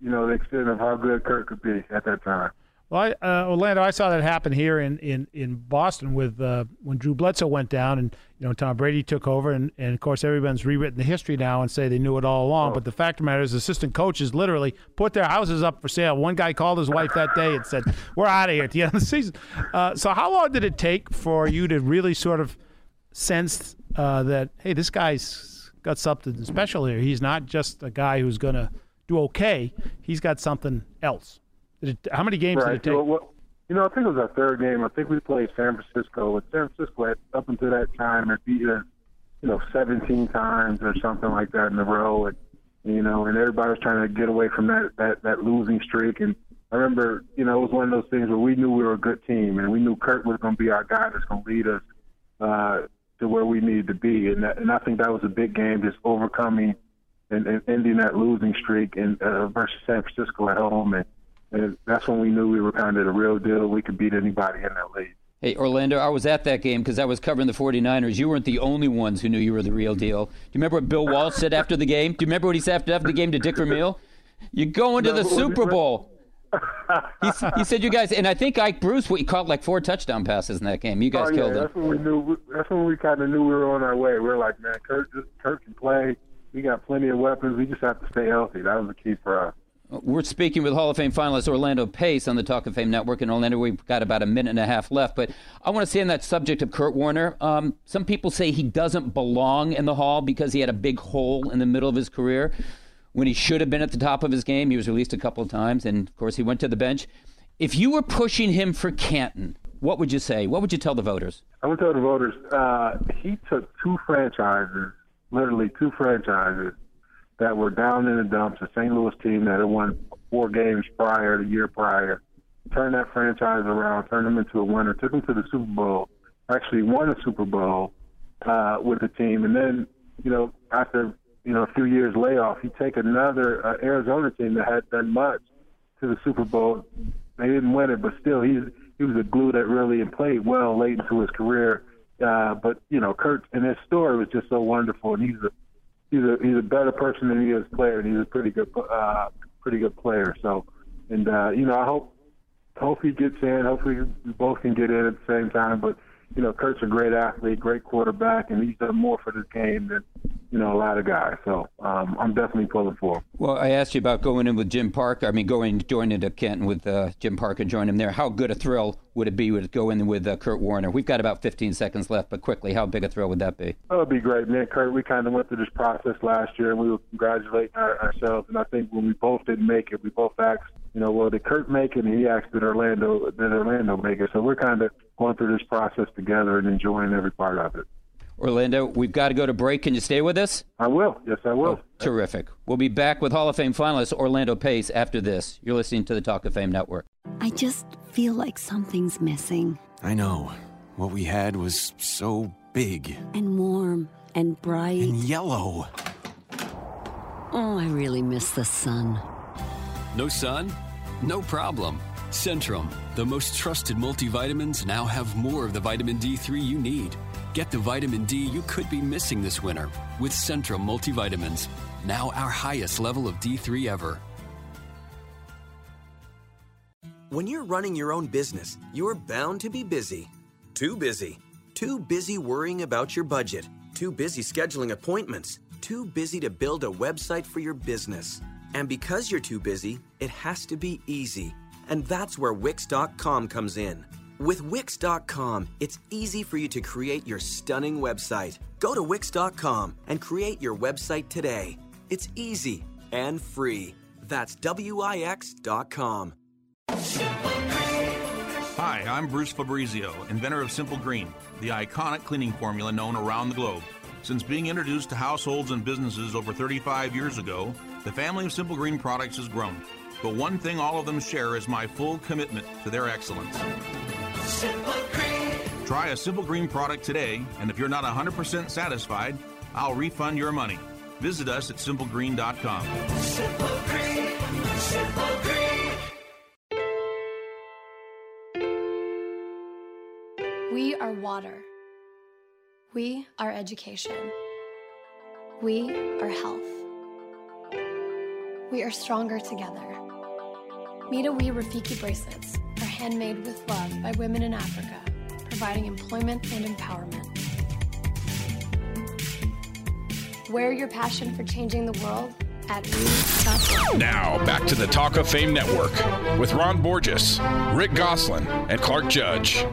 you know the extent of how good Kurt could be at that time. Well, I, uh, Orlando, I saw that happen here in in, in Boston with uh, when Drew Bledsoe went down, and you know Tom Brady took over, and, and of course everyone's rewritten the history now and say they knew it all along. Oh. But the fact of the matter is, assistant coaches literally put their houses up for sale. One guy called his wife that day and said, "We're out of here at the end of the season." Uh, so, how long did it take for you to really sort of sense uh, that hey, this guy's got something special here? He's not just a guy who's going to do okay. He's got something else. It, how many games right. did it take? Well, well, you know, I think it was our third game. I think we played San Francisco. And San Francisco, had, up until that time, had beat us, you know, 17 times or something like that in a row. And, you know, and everybody was trying to get away from that, that, that losing streak. And I remember, you know, it was one of those things where we knew we were a good team, and we knew Kurt was going to be our guy that's going to lead us uh, to where we needed to be. And, that, and I think that was a big game, just overcoming and, and ending that losing streak in, uh, versus San Francisco at home. And, and that's when we knew we were kind of the real deal. We could beat anybody in that league. Hey, Orlando, I was at that game because I was covering the 49ers. You weren't the only ones who knew you were the real deal. Do you remember what Bill Walsh said after the game? Do you remember what he said after the game to Dick Vermeil? You're going to the Super Bowl. he, he, said you guys, and I think Ike Bruce he caught like four touchdown passes in that game. You guys oh, yeah, killed him. That's when we knew. That's when we kind of knew we were on our way. We are like, man, just, Kurt can play. We got plenty of weapons. We just have to stay healthy. That was the key for us. We're speaking with Hall of Fame finalist Orlando Pace on the Talk of Fame Network. And Orlando, we've got about a minute and a half left. But I want to say on that subject of Kurt Warner, um, some people say he doesn't belong in the Hall because he had a big hole in the middle of his career when he should have been at the top of his game. He was released a couple of times, and of course, he went to the bench. If you were pushing him for Canton, what would you say? What would you tell the voters? I would tell the voters uh, he took two franchises, literally two franchises, that were down in the dumps, a St. Louis team that had won four games prior, the year prior, turned that franchise around, turned them into a winner, took them to the Super Bowl, actually won a Super Bowl uh, with the team, and then you know after you know a few years layoff, he take another uh, Arizona team that had done much to the Super Bowl. They didn't win it, but still he's he was a glue that really played well late into his career. Uh, but you know, Kurt and his story was just so wonderful, and he's a he's a he's a better person than he is player, and he's a pretty good uh, pretty good player. So, and uh, you know, I hope hope he gets in. Hopefully, we both can get in at the same time. But you know, Kurt's a great athlete, great quarterback, and he's done more for this game than you know a lot of guys. So um, I'm definitely pulling for him. Well, I asked you about going in with Jim Parker. I mean, going joining into Canton with uh, Jim Parker, join him there. How good a thrill would it be to go in with uh, Kurt Warner? We've got about 15 seconds left, but quickly, how big a thrill would that be? Oh, it'd be great, man. Kurt, we kind of went through this process last year, and we were congratulating our, ourselves. And I think when we both didn't make it, we both asked you know, well, did Kurt make it? And he asked, did Orlando, did Orlando make it? So we're kind of going through this process together and enjoying every part of it. Orlando, we've got to go to break. Can you stay with us? I will. Yes, I will. Oh, terrific. We'll be back with Hall of Fame finalist Orlando Pace after this. You're listening to the Talk of Fame Network. I just feel like something's missing. I know. What we had was so big and warm and bright and yellow. Oh, I really miss the sun. No sun? No problem. Centrum, the most trusted multivitamins, now have more of the vitamin D3 you need. Get the vitamin D you could be missing this winter with Centrum multivitamins. Now our highest level of D3 ever. When you're running your own business, you're bound to be busy. Too busy. Too busy worrying about your budget. Too busy scheduling appointments. Too busy to build a website for your business. And because you're too busy, it has to be easy. And that's where Wix.com comes in. With Wix.com, it's easy for you to create your stunning website. Go to Wix.com and create your website today. It's easy and free. That's Wix.com. Hi, I'm Bruce Fabrizio, inventor of Simple Green, the iconic cleaning formula known around the globe. Since being introduced to households and businesses over 35 years ago, the family of Simple Green products has grown. But one thing all of them share is my full commitment to their excellence. Simple Green. Try a Simple Green product today, and if you're not 100% satisfied, I'll refund your money. Visit us at simplegreen.com. Simple Green. Simple Green. We are water. We are education. We are health. We are stronger together. ME to WE Rafiki bracelets are handmade with love by women in Africa, providing employment and empowerment. Wear your passion for changing the world at we.org. Now, back to the Talk of Fame Network with Ron Borges, Rick Gosselin, and Clark Judge.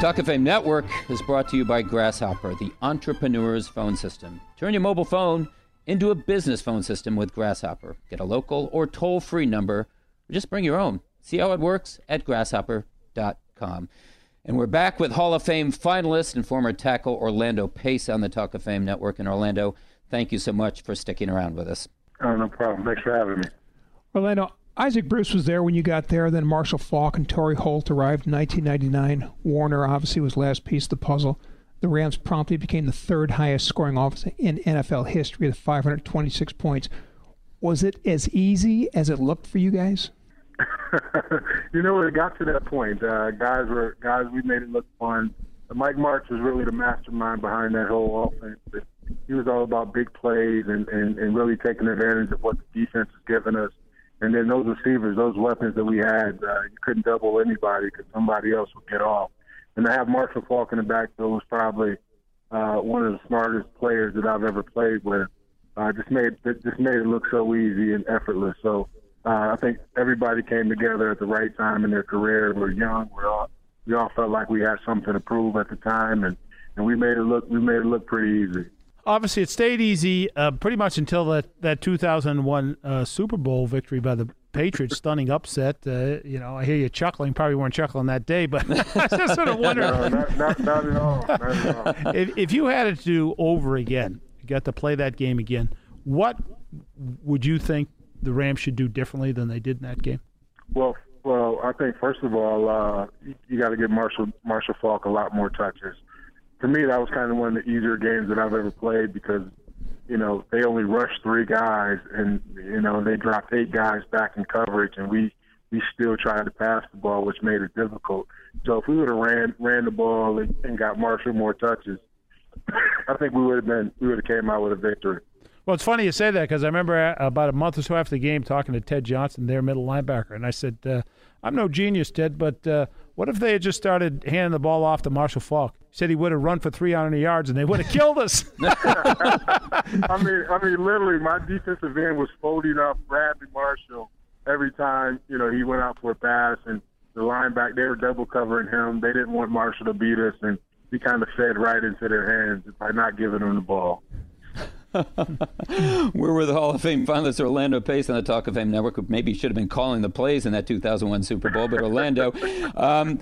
Talk of Fame Network is brought to you by Grasshopper, the entrepreneur's phone system. Turn your mobile phone into a business phone system with Grasshopper. Get a local or toll free number, or just bring your own. See how it works at grasshopper.com. And we're back with Hall of Fame finalist and former tackle Orlando Pace on the Talk of Fame Network. And Orlando, thank you so much for sticking around with us. Oh, no problem. Thanks for having me. Orlando, Isaac Bruce was there when you got there. Then Marshall Faulk and Torry Holt arrived in 1999. Warner obviously was last piece of the puzzle. The Rams promptly became the third highest scoring offense in NFL history with 526 points. Was it as easy as it looked for you guys? you know, it got to that point. Uh, guys were guys. We made it look fun. Mike Martz was really the mastermind behind that whole offense. He was all about big plays and, and, and really taking advantage of what the defense was giving us. And then those receivers, those weapons that we had, uh, you couldn't double anybody because somebody else would get off. And to have Marshall Faulk in the backfield was probably uh, one of the smartest players that I've ever played with. Uh, just made it just made it look so easy and effortless. So uh, I think everybody came together at the right time in their career. We're young. We're all we all felt like we had something to prove at the time, and and we made it look we made it look pretty easy. Obviously, it stayed easy uh, pretty much until that that 2001 uh, Super Bowl victory by the Patriots, stunning upset. Uh, you know, I hear you chuckling. Probably weren't chuckling that day, but I just sort of wonder. No, not, not, not at all. Not at all. if, if you had it to do over again, you got to play that game again. What would you think the Rams should do differently than they did in that game? Well, well, I think first of all, uh, you, you got to give Marshall Marshall Faulk a lot more touches. For me, that was kind of one of the easier games that I've ever played because you know they only rushed three guys, and you know they dropped eight guys back in coverage, and we we still tried to pass the ball, which made it difficult. So if we would have ran ran the ball and, and got Marshall more touches, I think we would have been we would have came out with a victory. Well, it's funny you say that because I remember about a month or so after the game talking to Ted Johnson, their middle linebacker, and I said, uh, "I'm no genius, Ted, but uh, what if they had just started handing the ball off to Marshall Faulk? Said he would have run for 300 yards and they would have killed us." I mean, I mean, literally, my defensive end was folding up Bradley Marshall every time you know he went out for a pass, and the linebacker they were double covering him. They didn't want Marshall to beat us, and he kind of fed right into their hands by not giving them the ball. We're with Hall of Fame finalist Orlando Pace on the Talk of Fame Network, who maybe should have been calling the plays in that 2001 Super Bowl. But Orlando, um,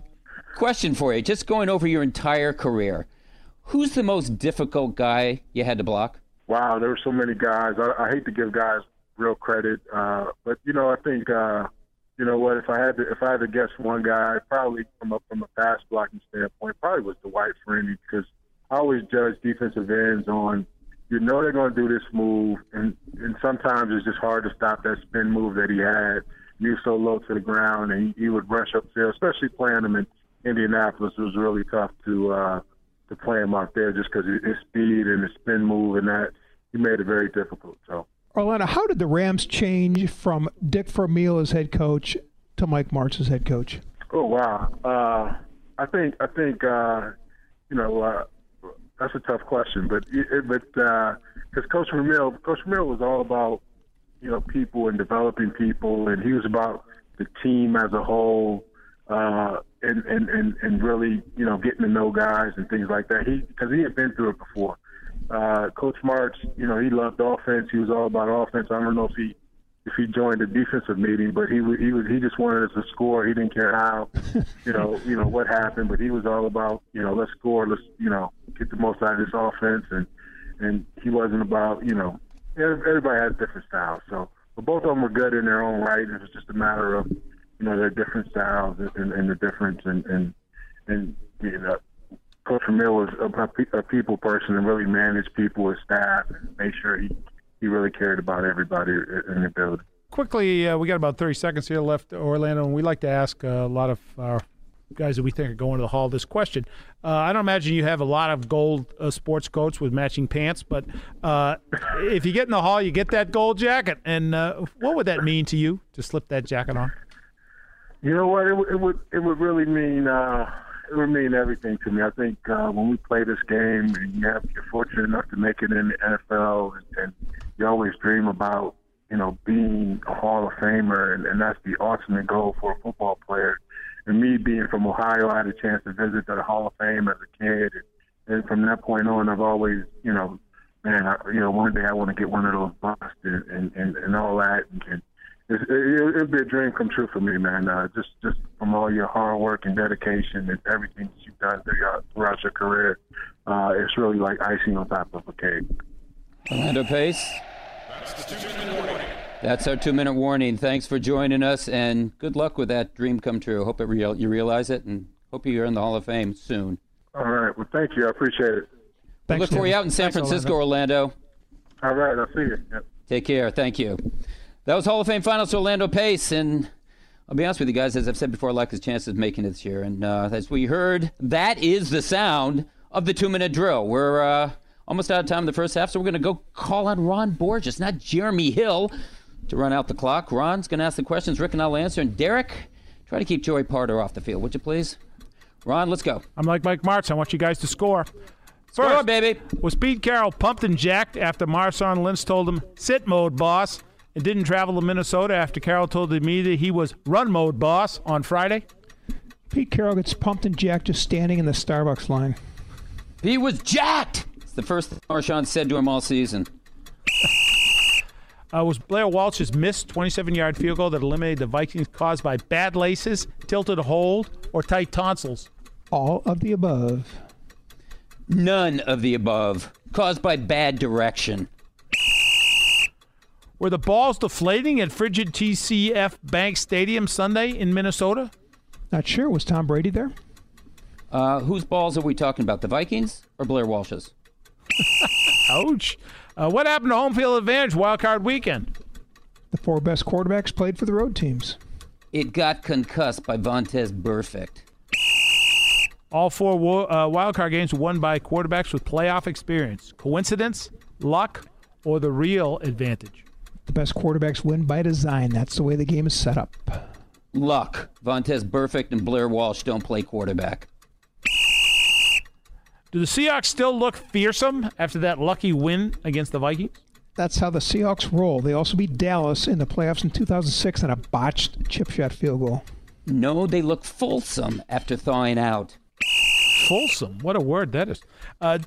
question for you: just going over your entire career, who's the most difficult guy you had to block? Wow, there were so many guys. I, I hate to give guys real credit, uh, but you know, I think uh, you know what? If I had to, if I had to guess one guy, probably from a from a pass blocking standpoint, probably was Dwight Freeney because I always judge defensive ends on you know they're going to do this move, and and sometimes it's just hard to stop that spin move that he had. He was so low to the ground, and he, he would rush up there, especially playing him in Indianapolis. It was really tough to uh, to play him out there just because his speed and his spin move and that he made it very difficult. So. Orlando, how did the Rams change from Dick Vermeil as head coach to Mike Martz as head coach? Oh wow, uh, I think I think uh, you know uh, that's a tough question, but it, but because uh, Coach Vermeil, Coach Vermeil was all about you know people and developing people, and he was about the team as a whole, uh, and, and and and really you know getting to know guys and things like that. He because he had been through it before. Uh, Coach Martz, you know, he loved offense. He was all about offense. I don't know if he if he joined the defensive meeting, but he he was he just wanted us to score. He didn't care how, you know, you know what happened, but he was all about you know let's score, let's you know get the most out of this offense, and and he wasn't about you know everybody has different styles. So, but both of them were good in their own right. It was just a matter of you know their different styles and, and the difference and and and you know. Coach Vermeil was a, a people person and really managed people, his staff, and made sure he he really cared about everybody in the building. Quickly, uh, we got about 30 seconds here left, Orlando, and we like to ask uh, a lot of our guys that we think are going to the hall this question. Uh, I don't imagine you have a lot of gold uh, sports coats with matching pants, but uh, if you get in the hall, you get that gold jacket. And uh, what would that mean to you to slip that jacket on? You know what? It, it would it would really mean it would mean everything to me. I think uh, when we play this game, and you have, you're fortunate enough to make it in the NFL, and, and you always dream about, you know, being a Hall of Famer, and, and that's the ultimate goal for a football player. And me being from Ohio, I had a chance to visit the Hall of Fame as a kid, and, and from that point on, I've always, you know, man, I, you know, one day I want to get one of those busts and and, and, and all that, and, and it, it, it'd be a dream come true for me, man. Uh, just just from all your hard work and dedication and everything that you've done throughout your career, uh, it's really like icing on top of a cake. Orlando Pace. That's our two-minute warning. Thanks for joining us, and good luck with that dream come true. Hope it real, you realize it, and hope you're in the Hall of Fame soon. All right. Well, thank you. I appreciate it. We'll look for you out in San Thanks, Francisco, Orlando. Orlando. All right. I'll see you. Yep. Take care. Thank you. That was Hall of Fame finalist Orlando Pace, and I'll be honest with you guys, as I've said before, I like his chances of making it this year. And uh, as we heard, that is the sound of the two-minute drill. We're uh, almost out of time in the first half, so we're going to go call on Ron Borges, not Jeremy Hill, to run out the clock. Ron's going to ask the questions. Rick and I'll answer. And Derek, try to keep Joey Porter off the field, would you please? Ron, let's go. I'm like Mike Martz. I want you guys to score. First, score, baby. Was Pete Carroll pumped and jacked after Marshawn Lynch told him, sit mode, boss? and didn't travel to Minnesota after Carroll told the media he was run mode boss on Friday? Pete Carroll gets pumped and jacked just standing in the Starbucks line. He was jacked. It's the first thing Marshawn said to him all season. Uh, was Blair Walsh's missed 27-yard field goal that eliminated the Vikings caused by bad laces, tilted hold, or tight tonsils? All of the above. None of the above. Caused by bad direction. Were the balls deflating at Frigid TCF Bank Stadium Sunday in Minnesota? Not sure. Was Tom Brady there? Uh, whose balls are we talking about? The Vikings or Blair Walsh's? Ouch. Uh, what happened to home field advantage wild card weekend? The four best quarterbacks played for the road teams. It got concussed by Vontaze Burfict. All four wo- uh, wild card games were won by quarterbacks with playoff experience. Coincidence, luck, or the real advantage? The best quarterbacks win by design. That's the way the game is set up. Luck. Vontaze Burfict and Blair Walsh don't play quarterback. Do the Seahawks still look fearsome after that lucky win against the Vikings? That's how the Seahawks roll. They also beat Dallas in the playoffs in 2006 on a botched chip shot field goal. No, they look fulsome after thawing out. Fulsome? What a word that is. Uh,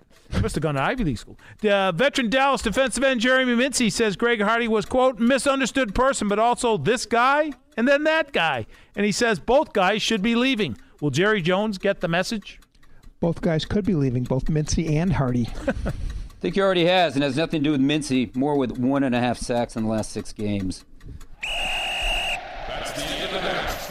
must have gone to Ivy League school. Uh, veteran Dallas defensive end Jeremy Mincey says Greg Hardy was, quote, misunderstood person, but also this guy and then that guy. And he says both guys should be leaving. Will Jerry Jones get the message? Both guys could be leaving, both Mincey and Hardy. I think he already has, and has nothing to do with Mincey, more with one and a half sacks in the last six games.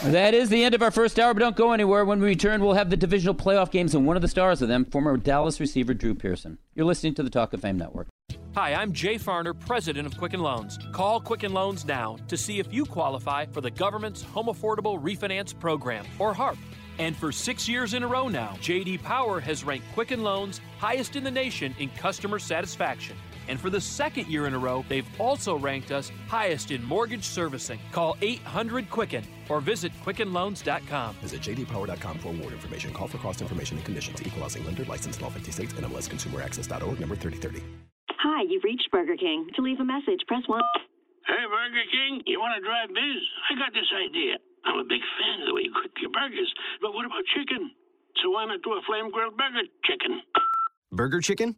That is the end of our first hour, but don't go anywhere. When we return, we'll have the divisional playoff games, and one of the stars of them, former Dallas receiver Drew Pearson. You're listening to the Talk of Fame Network. Hi, I'm Jay Farner, president of Quicken Loans. Call Quicken Loans now to see if you qualify for the government's Home Affordable Refinance Program, or HARP. And for six years in a row now, JD Power has ranked Quicken Loans highest in the nation in customer satisfaction. And for the second year in a row, they've also ranked us highest in mortgage servicing. Call 800 Quicken or visit QuickenLoans.com. Visit jdpower.com for award information. Call for cost information and conditions. Equal housing lender licensed in all 50 states. NMLSConsumerAccess.org number 3030. Hi, you've reached Burger King. To leave a message, press 1. Hey, Burger King, you want to drive biz? I got this idea. I'm a big fan of the way you cook your burgers, but what about chicken? So why not do a flame grilled burger chicken? Burger chicken?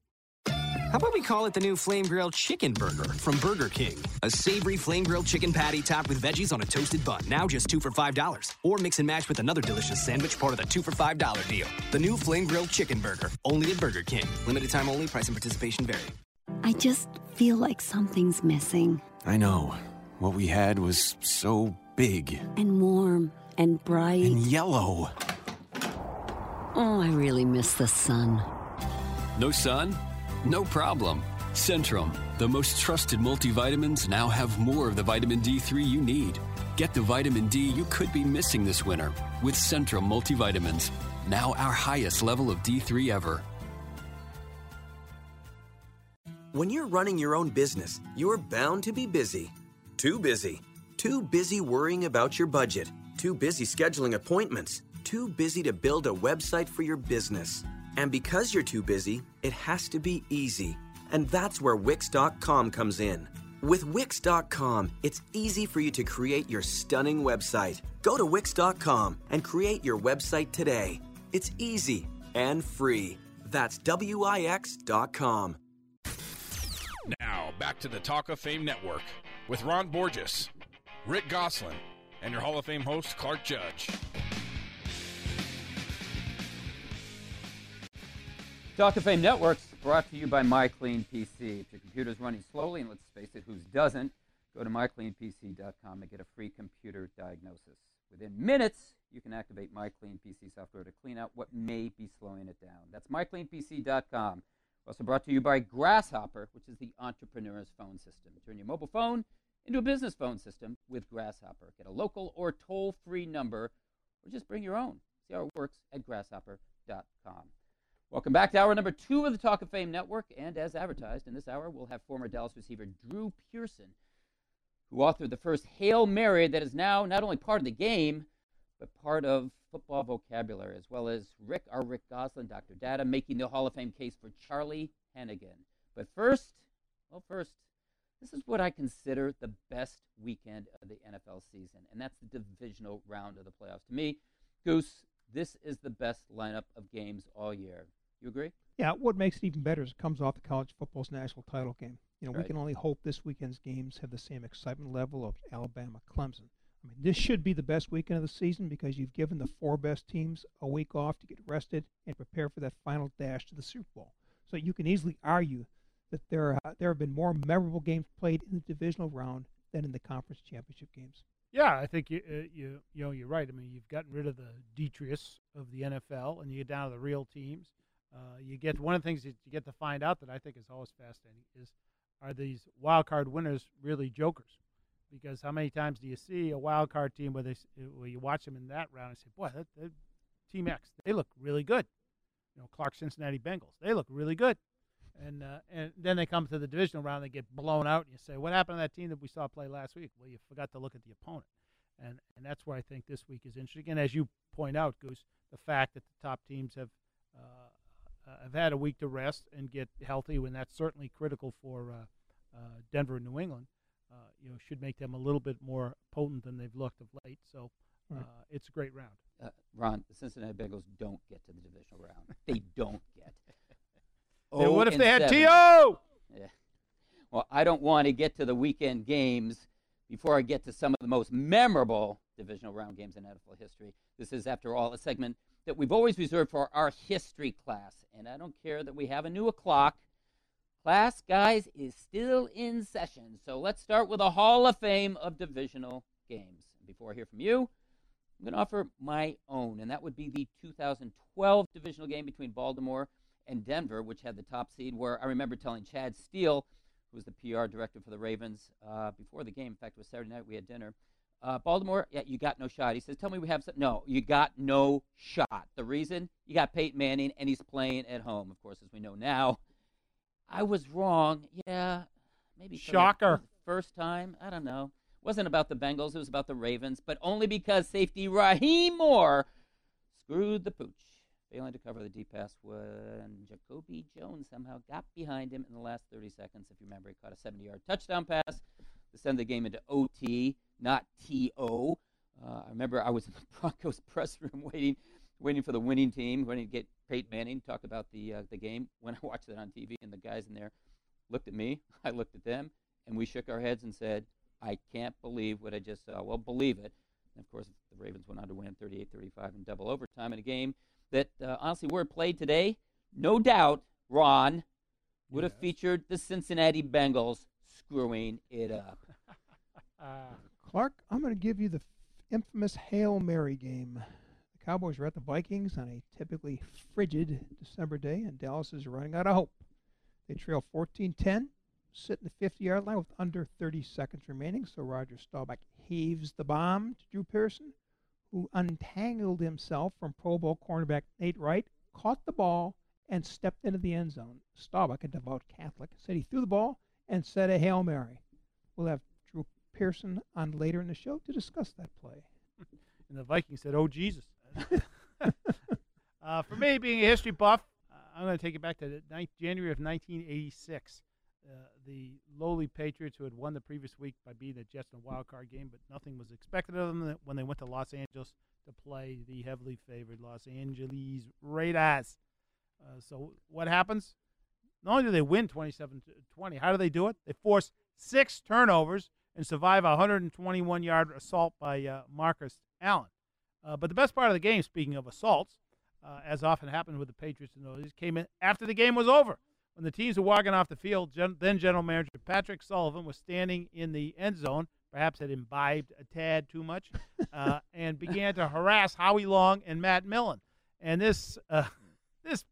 How about we call it the new Flame Grilled Chicken Burger from Burger King? A savory flame grilled chicken patty topped with veggies on a toasted bun, now just two for $5. Or mix and match with another delicious sandwich, part of the two for $5 deal. The new Flame Grilled Chicken Burger, only at Burger King. Limited time only, price and participation vary. I just feel like something's missing. I know. What we had was so big And warm and bright. and yellow. Oh, I really miss the sun. No sun? No problem. Centrum, the most trusted multivitamins, now have more of the vitamin D3 you need. Get the vitamin D you could be missing this winter with Centrum multivitamins. Now our highest level of D3 ever. When you're running your own business, you're bound to be busy. Too busy. Too busy worrying about your budget. Too busy scheduling appointments. Too busy to build a website for your business. And because you're too busy, it has to be easy. And that's where Wix.com comes in. With Wix.com, it's easy for you to create your stunning website. Go to Wix.com and create your website today. It's easy and free. That's W-I-X.com. Now, back to the Talk of Fame Network with Ron Borges, Rick Gosselin, and your Hall of Fame host, Clark Judge. Talk of Fame Networks brought to you by MyCleanPC. If your computer's running slowly, and let's face it, whose doesn't, go to mycleanpc.com and get a free computer diagnosis. Within minutes, you can activate MyCleanPC software to clean out what may be slowing it down. That's mycleanpc.com. Also brought to you by Grasshopper, which is the entrepreneur's phone system. Turn your mobile phone into a business phone system with Grasshopper. Get a local or toll free number, or just bring your own. See how it works at grasshopper.com. Welcome back to hour number two of the Talk of Fame Network. And as advertised, in this hour, we'll have former Dallas receiver Drew Pearson, who authored the first Hail Mary that is now not only part of the game, but part of football vocabulary, as well as Rick, our Rick Gosselin, Dr. Data, making the Hall of Fame case for Charlie Hennigan. But first, well, first, this is what I consider the best weekend of the NFL season, and that's the divisional round of the playoffs. To me, Goose, this is the best lineup of games all year. You agree? Yeah, what makes it even better is it comes off the college football's national title game. You know, we can only hope this weekend's games have the same excitement level of Alabama Clemson. I mean, this should be the best weekend of the season because you've given the four best teams a week off to get rested and prepare for that final dash to the Super Bowl. So you can easily argue that there uh, there have been more memorable games played in the divisional round than in the conference championship games. Yeah, I think you, uh, you you know you're right. I mean, you've gotten rid of the Detrius of the NFL, and you get down to the real teams. Uh, you get one of the things that you get to find out that I think is always fascinating is are these wild card winners really jokers? Because how many times do you see a wild card team where they uh, where you watch them in that round and say, boy, that, that Team X, they look really good. You know, Clark Cincinnati Bengals, they look really good. And uh, and then they come to the divisional round, they get blown out, and you say, "What happened to that team that we saw play last week?" Well, you forgot to look at the opponent, and and that's where I think this week is interesting. And as you point out, Goose, the fact that the top teams have uh, uh, have had a week to rest and get healthy, when that's certainly critical for uh, uh, Denver and New England, uh, you know, should make them a little bit more potent than they've looked of late. So uh, Right. it's a great round. Uh, Ron, the Cincinnati Bengals don't get to the divisional round. They don't get. Then what if they had. T.O.? Yeah. Well, I don't want to get to the weekend games before I get to some of the most memorable divisional round games in NFL history. This is, after all, a segment that we've always reserved for our history class. And I don't care that we have a new o'clock. Class, guys, is still in session. So let's start with a Hall of Fame of divisional games. Before I hear from you, I'm going to offer my own, and that would be the 2012 divisional game between Baltimore and Denver, which had the top seed. Where I remember telling Chad Steele, who was the PR director for the Ravens, uh, before the game. In fact, it was Saturday night. We had dinner. Uh, Baltimore, yeah, you got no shot. He says, "Tell me we have some." No, you got no shot. The reason you got Peyton Manning, and he's playing at home, of course, as we know now. I was wrong. Yeah, maybe Shocker. First time, I don't know. It wasn't about the Bengals. It was about the Ravens, but only because safety Rahim Moore screwed the pooch, failing to cover the deep pass when Jacoby Jones somehow got behind him in the last 30 seconds. If you remember, he caught a 70-yard touchdown pass to send the game into OT, not TO. Uh, I remember I was in the Broncos press room waiting, waiting for the winning team, waiting to get Peyton Manning to talk about the uh, the game. When I watched it on TV, and the guys in there looked at me, I looked at them, and we shook our heads and said, "I can't believe what I just saw." Well, believe it. And of course, the Ravens went on to win 38-35 in double overtime in a game that uh, honestly were played today. No doubt, Ron would have featured the Cincinnati Bengals screwing it up. Clark, I'm going to give you the infamous Hail Mary game. The Cowboys are at the Vikings on a typically frigid December day, and Dallas is running out of hope. They trail 14 10, sit in the 50 yard line with under 30 seconds remaining. So Roger Staubach heaves the bomb to Drew Pearson, who untangled himself from Pro Bowl cornerback Nate Wright, caught the ball, and stepped into the end zone. Staubach, a devout Catholic, said he threw the ball and said a Hail Mary. We'll have Drew Pearson on later in the show to discuss that play. And the Vikings said, "Oh Jesus." uh, for me, being a history buff, uh, I'm going to take it back to January of 1986. Uh, the lowly Patriots, who had won the previous week by beating the Jets in a wild card game, but nothing was expected of them when they went to Los Angeles to play the heavily favored Los Angeles Raiders. Uh, so what happens? Not only do they win 27 20, how do they do it? They force six turnovers and survive a 121 yard assault by uh, Marcus Allen. Uh, but the best part of the game, speaking of assaults, uh, as often happens with the Patriots in those, came in after the game was over. When the teams were walking off the field, gen- then General Manager Patrick Sullivan was standing in the end zone, perhaps had imbibed a tad too much, uh, and began to harass Howie Long and Matt Millen. And this uh, this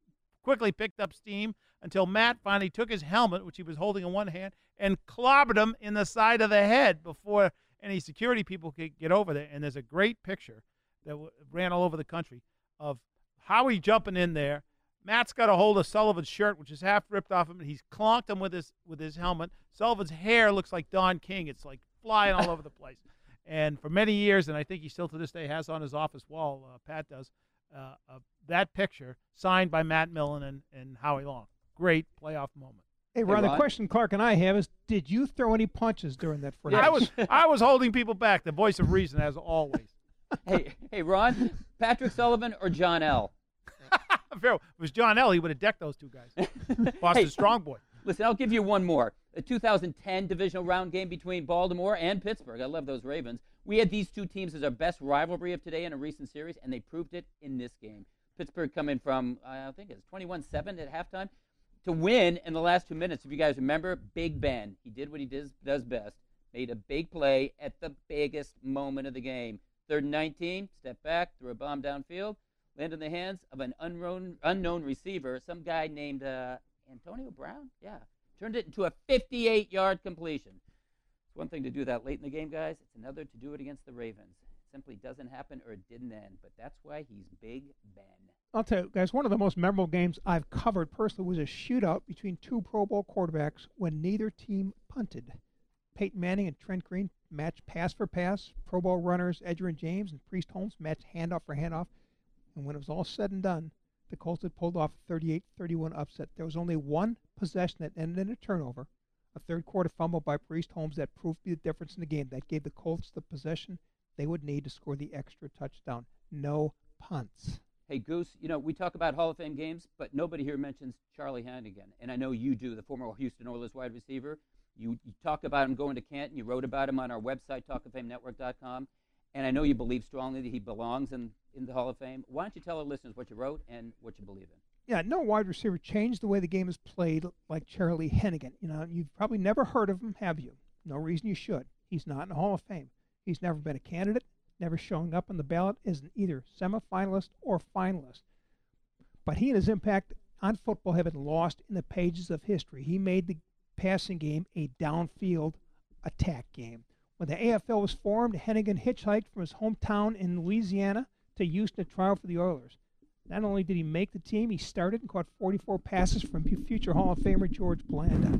quickly picked up steam until Matt finally took his helmet, which he was holding in one hand, and clobbered him in the side of the head before any security people could get over there. And there's a great picture that w- ran all over the country of Howie jumping in there. Matt's got a hold of Sullivan's shirt, which is half ripped off him, and he's clonked him with his with his helmet. Sullivan's hair looks like Don King; it's like flying all over the place. And for many years, and I think he still to this day has on his office wall, uh, Pat does, uh, uh, that picture signed by Matt Millen and, and Howie Long. Great playoff moment. Hey, Ron, the question Clark and I have is did you throw any punches during that first I was I was holding people back. The voice of reason, as always. hey, hey, Ron, Patrick Sullivan or John L. If it was John L. He would have decked those two guys. Boston Hey, Strong Boy. Listen, I'll give you one more. The 2010 divisional round game between Baltimore and Pittsburgh. I love those Ravens. We had these two teams as our best rivalry of today in a recent series, and they proved it in this game. Pittsburgh coming from, I think it's 21 7 at halftime to win in the last two minutes. If you guys remember, Big Ben, he did what he does, does best, made a big play at the biggest moment of the game. Third and 19, step back, threw a bomb downfield, landed in the hands of an unknown, unknown receiver, some guy named uh, Antonio Brown. Yeah, turned it into a 58 yard completion. It's one thing to do that late in the game, guys. It's another to do it against the Ravens. It simply doesn't happen or it didn't end, but that's why he's Big Ben. I'll tell you guys, one of the most memorable games I've covered personally was a shootout between two Pro Bowl quarterbacks when neither team punted. Peyton Manning and Trent Green matched pass for pass. Pro Bowl runners Edgerrin James and Priest Holmes matched handoff for handoff. And when it was all said and done, the Colts had pulled off a 38 31 upset. There was only one possession that ended in a turnover, a third quarter fumble by Priest Holmes that proved to be the difference in the game. That gave the Colts the possession they would need to score the extra touchdown. No punts. Hey, Goose, you know, we talk about Hall of Fame games, but nobody here mentions Charlie Hennigan. And I know you do, the former Houston Oilers wide receiver. You, you talk about him going to Canton. You wrote about him on our website, talkoffamenetwork.com. And I know you believe strongly that he belongs in, in the Hall of Fame. Why don't you tell our listeners what you wrote and what you believe in? Yeah, no wide receiver changed the way the game is played like Charlie Hennigan. You know, you've probably never heard of him, have you? No reason you should. He's not in the Hall of Fame. He's never been a candidate, never showing up on the ballot as an either semifinalist or finalist. But he and his impact on football have been lost in the pages of history. He made the passing game a downfield attack game. When the AFL was formed, Hennigan hitchhiked from his hometown in Louisiana to Houston to trial for the Oilers. Not only did he make the team, he started and caught 44 passes from future Hall of Famer George Blanda.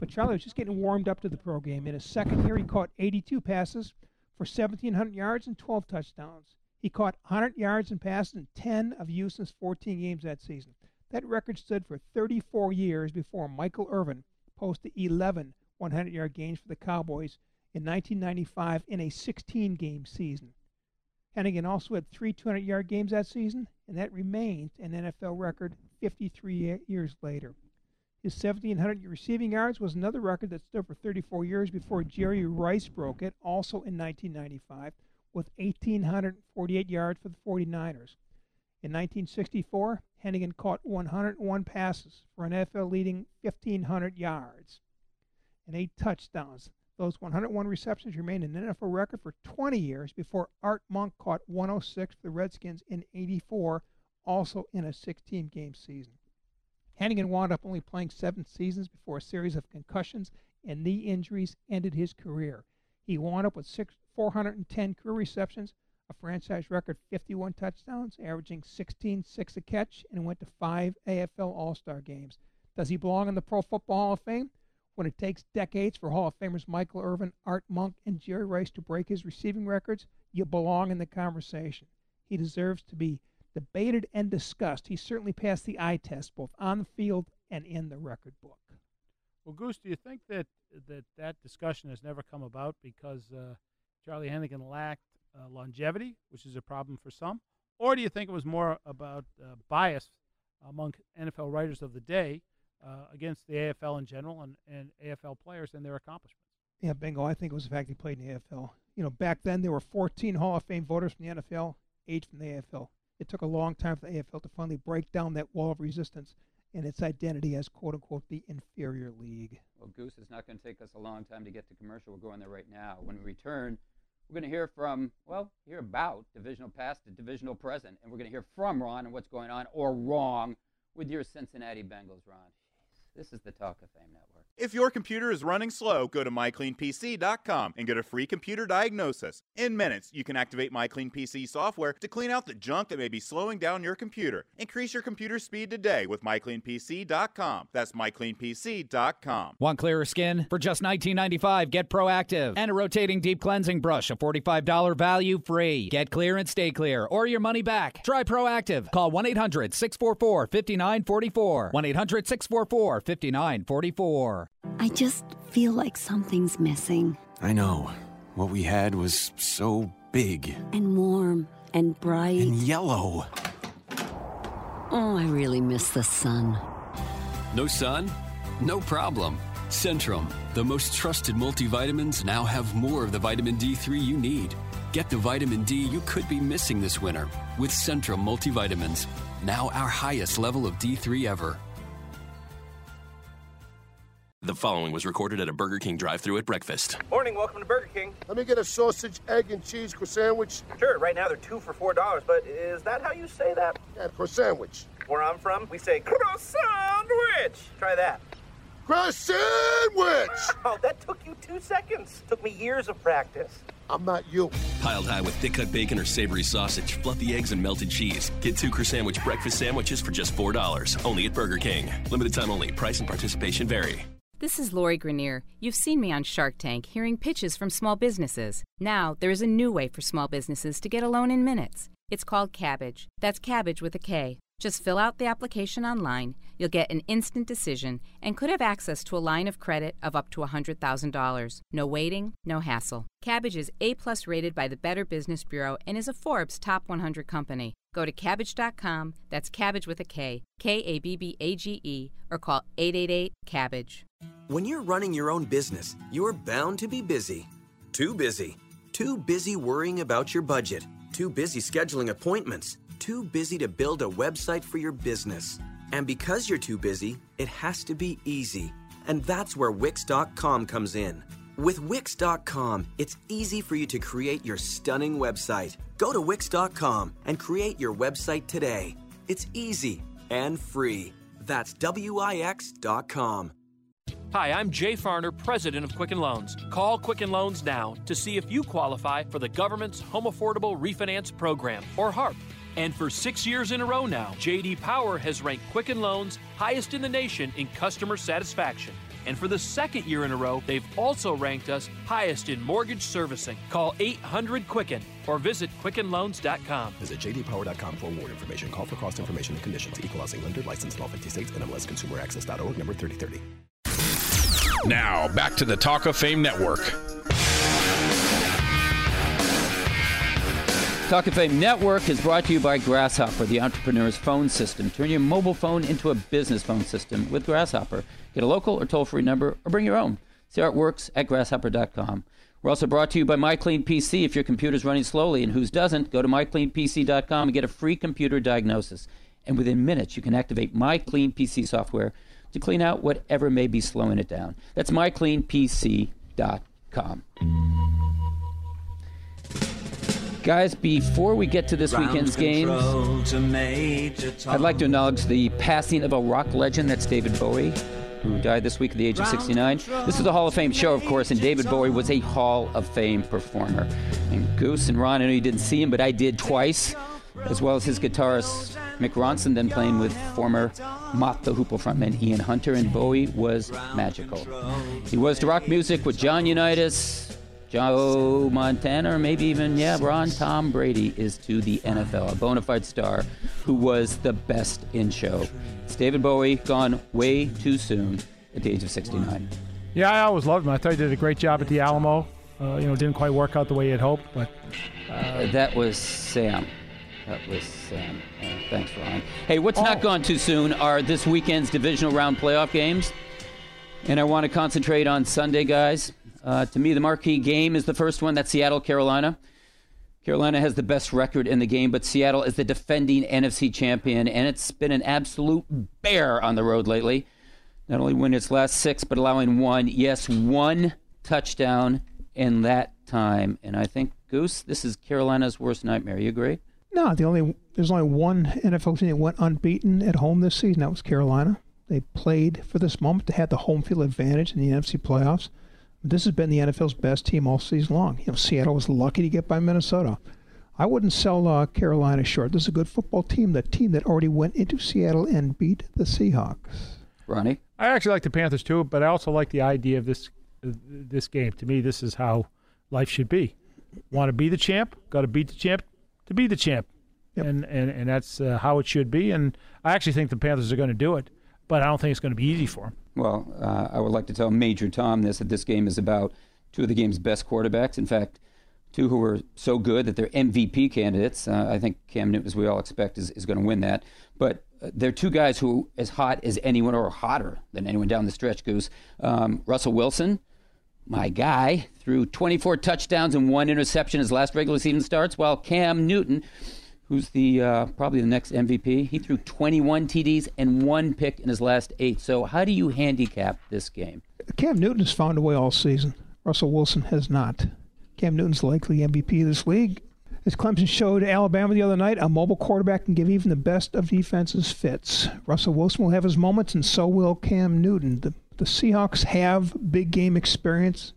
But Charlie was just getting warmed up to the pro game. In his second year, he caught 82 passes for 1,700 yards and 12 touchdowns. He caught 100 yards and passes in 10 of Houston's 14 games that season. That record stood for 34 years before Michael Irvin posted 11 100 yard games for the Cowboys in 1995 in a 16 game season. Hennigan also had three 200 yard games that season, and that remains an NFL record 53 years later. His 1,700 receiving yards was another record that stood for 34 years before Jerry Rice broke it, also in 1995, with 1,848 yards for the 49ers. In 1964, Hennigan caught 101 passes for an NFL leading 1,500 yards and eight touchdowns. Those 101 receptions remain an NFL record for 20 years before Art Monk caught 106 for the Redskins in 84, also in a 16 game season. Hennigan wound up only playing seven seasons before a series of concussions and knee injuries ended his career. He wound up with six, 410 career receptions, a franchise record 51 touchdowns, averaging 16 6 a catch, and went to five AFL All Star games. Does he belong in the Pro Football Hall of Fame? When it takes decades for Hall of Famers Michael Irvin, Art Monk, and Jerry Rice to break his receiving records, you belong in the conversation. He deserves to be debated and discussed. He certainly passed the eye test, both on the field and in the record book. Well, Goose, do you think that that, that discussion has never come about because uh, Charlie Hennigan lacked uh, longevity, which is a problem for some, or do you think it was more about uh, bias among NFL writers of the day uh, against the AFL in general and, and AFL players and their accomplishments? Yeah, bingo. I think it was the fact he played in the AFL. You know, back then there were 14 Hall of Fame voters from the NFL, eight from the AFL. It took a long time for the AFL to finally break down that wall of resistance and its identity as "quote unquote" the inferior league. Well, Goose, it's not going to take us a long time to get to commercial. We're going there right now. When we return, we're going to hear from, well, hear about divisional past to divisional present, and we're going to hear from Ron and what's going on or wrong with your Cincinnati Bengals, Ron. This is the Talk of Fame Network. If your computer is running slow, go to mycleanpc.com and get a free computer diagnosis. In minutes, you can activate MyCleanPC software to clean out the junk that may be slowing down your computer. Increase your computer speed today with mycleanpc.com. That's mycleanpc.com. Want clearer skin? For just $19.95, get Proactiv and a rotating deep cleansing brush, a $45 value free. Get clear and stay clear, or your money back. Try Proactiv. Call 1 800 644 5944. 1 800 644 5944. I just feel like something's missing. I know. What we had was so big And warm and bright. and yellow. Oh, I really miss the sun. No sun? No problem. Centrum, the most trusted multivitamins, now have more of the vitamin D3 you need. Get the vitamin D you could be missing this winter with Centrum multivitamins. Now our highest level of D3 ever. The following was recorded at a Burger King drive-thru at breakfast. Morning, welcome to Burger King. Let me get a sausage, egg, and cheese croissant. Sandwich. Sure, right now they're two for four dollars, but is that how you say that? Yeah, croissant. Sandwich. Where I'm from, we say croissant. Sandwich. Try that. Croissant. Sandwich. Oh, that took you two seconds. Took me years of practice. I'm not you. Piled high with thick-cut bacon or savory sausage, fluffy eggs, and melted cheese. Get two croissant sandwich breakfast sandwiches for just $4. Only at Burger King. Limited time only. Price and participation vary. This is Lori Greiner. You've seen me on Shark Tank hearing pitches from small businesses. Now, there is a new way for small businesses to get a loan in minutes. It's called Kabbage. That's cabbage with a K. Just fill out the application online. You'll get an instant decision and could have access to a line of credit of up to $100,000. No waiting, no hassle. Kabbage is A plus rated by the Better Business Bureau and is a Forbes Top 100 company. Go to kabbage.com, that's cabbage with a K, K A B B A G E, or call 888 Kabbage. When you're running your own business, you're bound to be busy. Too busy. Too busy worrying about your budget. Too busy scheduling appointments. Too busy to build a website for your business. And because you're too busy, it has to be easy. And that's where Wix.com comes in. With Wix.com, it's easy for you to create your stunning website. Go to Wix.com and create your website today. It's easy and free. That's WIX.com. Hi, I'm Jay Farner, president of Quicken Loans. Call Quicken Loans now to see if you qualify for the government's Home Affordable Refinance Program, or HARP. And for six years in a row now, JD Power has ranked Quicken Loans highest in the nation in customer satisfaction. And for the second year in a row, they've also ranked us highest in mortgage servicing. Call 800 Quicken or visit QuickenLoans.com. Visit jdpower.com for more information. Call for cost information and conditions. Equal housing lender licensed in all 50 states. and NMLSConsumerAccess.org number 3030. Now, back to the Talk of Fame Network. Talk of Fame Network is brought to you by Grasshopper, the entrepreneur's phone system. Turn your mobile phone into a business phone system with Grasshopper. Get a local or toll free number or bring your own. See how it works at grasshopper.com. We're also brought to you by MyCleanPC. If your computer's running slowly and whose doesn't, go to mycleanpc.com and get a free computer diagnosis. And within minutes, you can activate MyCleanPC software to clean out whatever may be slowing it down. That's mycleanpc.com. Guys, before we get to this weekend's games, I'd like to acknowledge the passing of a rock legend. That's David Bowie, who died this week at the age of 69. This is a Hall of Fame show, of course, and David Bowie was a Hall of Fame performer. And Goose and Ron, I know you didn't see him, but I did twice, as well as his guitarist Mick Ronson, then playing with former Mott the Hoople frontman Ian Hunter, and Bowie was magical. He was to rock music with John Unitas, Joe Montana, or maybe even, yeah, Ron Tom Brady is to the NFL, a bona fide star who was the best in show. It's David Bowie, gone way too soon at the age of 69. Yeah, I always loved him. I thought he did a great job at the Alamo. Uh, you know, didn't quite work out the way he had hoped, but. Uh, that was Sam. That was Sam. Uh, thanks, Ron. Hey, what's oh. not gone too soon are this weekend's divisional round playoff games. And I want to concentrate on Sunday, guys. Uh, to me, the marquee game is the first one. That's Seattle, Carolina. Carolina has the best record in the game, but Seattle is the defending NFC champion, and it's been an absolute bear on the road lately. Not only win its last six, but allowing one, yes, one touchdown in that time. And I think, Goose, this is Carolina's worst nightmare. You agree? No, the only there's only one NFL team that went unbeaten at home this season. That was Carolina. They played for this moment. They had the home field advantage in the NFC playoffs. This has been the NFL's best team all season long. You know, Seattle was lucky to get by Minnesota. I wouldn't sell uh, Carolina short. This is a good football team. The team that already went into Seattle and beat the Seahawks. Ronnie, I actually like the Panthers too, but I also like the idea of this uh, this game. To me, this is how life should be. Want to be the champ? Got to beat the champ to be the champ, yep. and and and that's uh, how it should be. And I actually think the Panthers are going to do it, but I don't think it's going to be easy for them. Well, uh, I would like to tell Major Tom this that this game is about two of the game's best quarterbacks. In fact, two who are so good that they're MVP candidates. Uh, I think Cam Newton, as we all expect, is, is going to win that. But uh, they're two guys who as hot as anyone or hotter than anyone down the stretch, Goose. Um, Russell Wilson, my guy, threw 24 touchdowns and one interception his last regular season starts, while Cam Newton who's the uh, probably the next MVP. He threw 21 TDs and one pick in his last eight. So how do you handicap this game? Cam Newton has found a way all season. Russell Wilson has not. Cam Newton's likely MVP of this league. As Clemson showed Alabama the other night, a mobile quarterback can give even the best of defenses fits. Russell Wilson will have his moments, and so will Cam Newton. The, the Seahawks have big game experience,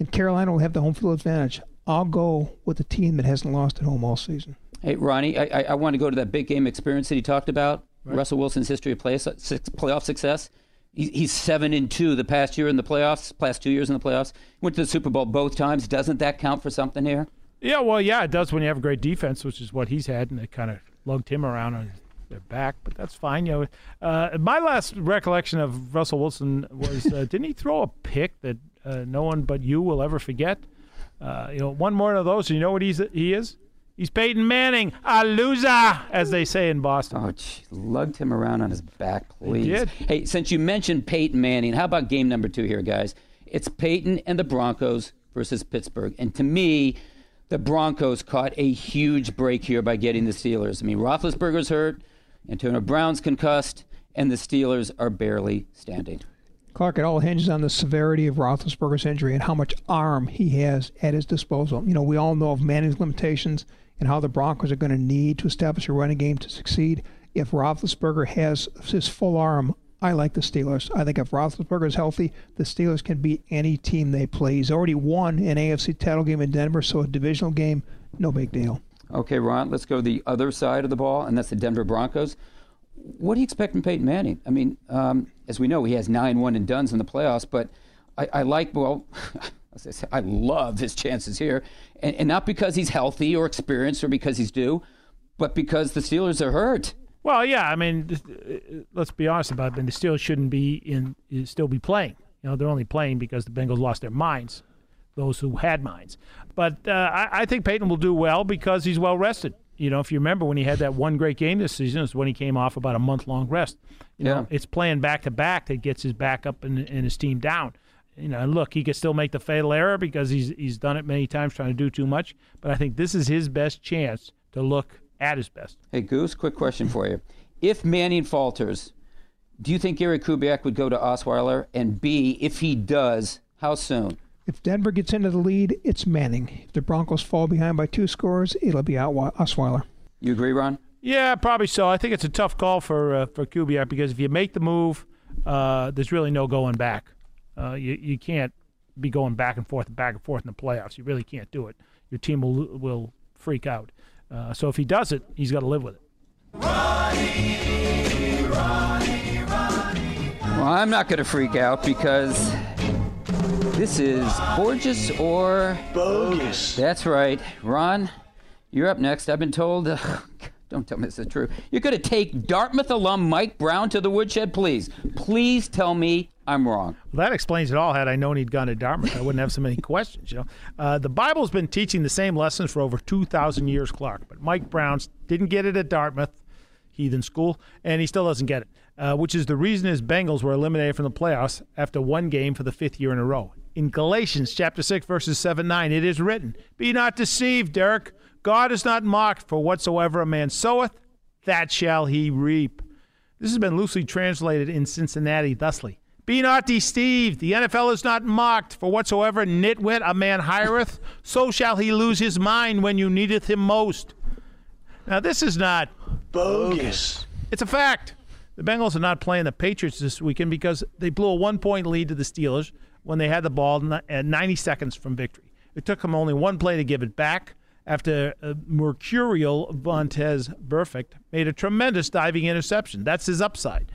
and Carolina will have the home field advantage. I'll go with the team that hasn't lost at home all season. Hey, Ronnie, I, I, I want to go to that big game experience that he talked about. Right. Russell Wilson's history of play, six, playoff success. He, he's seven and two the past year in the playoffs, past two years in the playoffs. Went to the Super Bowl both times. Doesn't that count for something here? Yeah, well, yeah, it does when you have a great defense, which is what he's had, and they kind of lugged him around on their back. But that's fine. You know, uh, my last recollection of Russell Wilson was uh, didn't he throw a pick that uh, no one but you will ever forget? Uh, you know, one more of those, and you know what he's he is? He's Peyton Manning, a loser, as they say in Boston. Oh, geez, lugged him around on his back, please. He did. Hey, since you mentioned Peyton Manning, how about game number two here, guys? It's Peyton and the Broncos versus Pittsburgh. And to me, the Broncos caught a huge break here by getting the Steelers. I mean, Roethlisberger's hurt, Antonio Brown's concussed, and the Steelers are barely standing. Clark, it all hinges on the severity of Roethlisberger's injury and how much arm he has at his disposal. You know, we all know of Manning's limitations and how the Broncos are going to need to establish a running game to succeed. if Roethlisberger has his full arm, I like the Steelers. I think if Roethlisberger is healthy, the Steelers can beat any team they play. He's already won an AFC title game in Denver, so a divisional game, no big deal. Okay, Ron, let's go to the other side of the ball, and that's the Denver Broncos. What do you expect from Peyton Manning? I mean, um, as we know, he has 9 1 and duns in the playoffs, but I, I like, well, I love his chances here. And, and not because he's healthy or experienced or because he's due, but because the Steelers are hurt. Well, yeah, I mean, uh, let's be honest about it. I mean, the Steelers shouldn't be in, still be playing. You know, they're only playing because the Bengals lost their minds, those who had minds. But uh, I, I think Peyton will do well because he's well rested. You know, if you remember when he had that one great game this season, is when he came off about a month long rest. You Yeah. know, it's playing back to back that gets his back up and, and his team down. You know, and look, he could still make the fatal error because he's he's done it many times trying to do too much. But I think this is his best chance to look at his best. Hey, Goose, quick question for you. If Manning falters, do you think Gary Kubiak would go to Osweiler? And B, if he does, how soon? If Denver gets into the lead, it's Manning. If the Broncos fall behind by two scores, it'll be out Osweiler. You agree, Ron? Yeah, probably so. I think it's a tough call for uh, for Kubiak because if you make the move, uh, there's really no going back. Uh, you you can't be going back and forth and back and forth in the playoffs. You really can't do it. Your team will will freak out. Uh, so if he does it, he's got to live with it. Well, I'm not going to freak out because this is gorgeous or bogus. That's right. Ron, you're up next. I've been told. don't tell me this is true. You're going to take Dartmouth alum Mike Brown to the woodshed, please. Please tell me I'm wrong. Well, that explains it all. Had I known he'd gone to Dartmouth, I wouldn't have so many questions. You know, uh, the Bible's been teaching the same lessons for over two thousand years, Clark. But Mike Brown's didn't get it at Dartmouth, heathen school, and he still doesn't get it. Uh, which is the reason his Bengals were eliminated from the playoffs after one game for the fifth year in a row. In Galatians chapter six, verses seven nine, it is written, "Be not deceived, Derek. God is not mocked. For whatsoever a man soweth, that shall he reap." This has been loosely translated in Cincinnati thusly. Be not deceived. The NFL is not mocked. For whatsoever nitwit a man hireth, so shall he lose his mind when you needeth him most. Now, this is not bogus. It's a fact. The Bengals are not playing the Patriots this weekend because they blew a one point lead to the Steelers when they had the ball at uh, 90 seconds from victory. It took them only one play to give it back after uh, Mercurial Vontaze Burfict made a tremendous diving interception. That's his upside.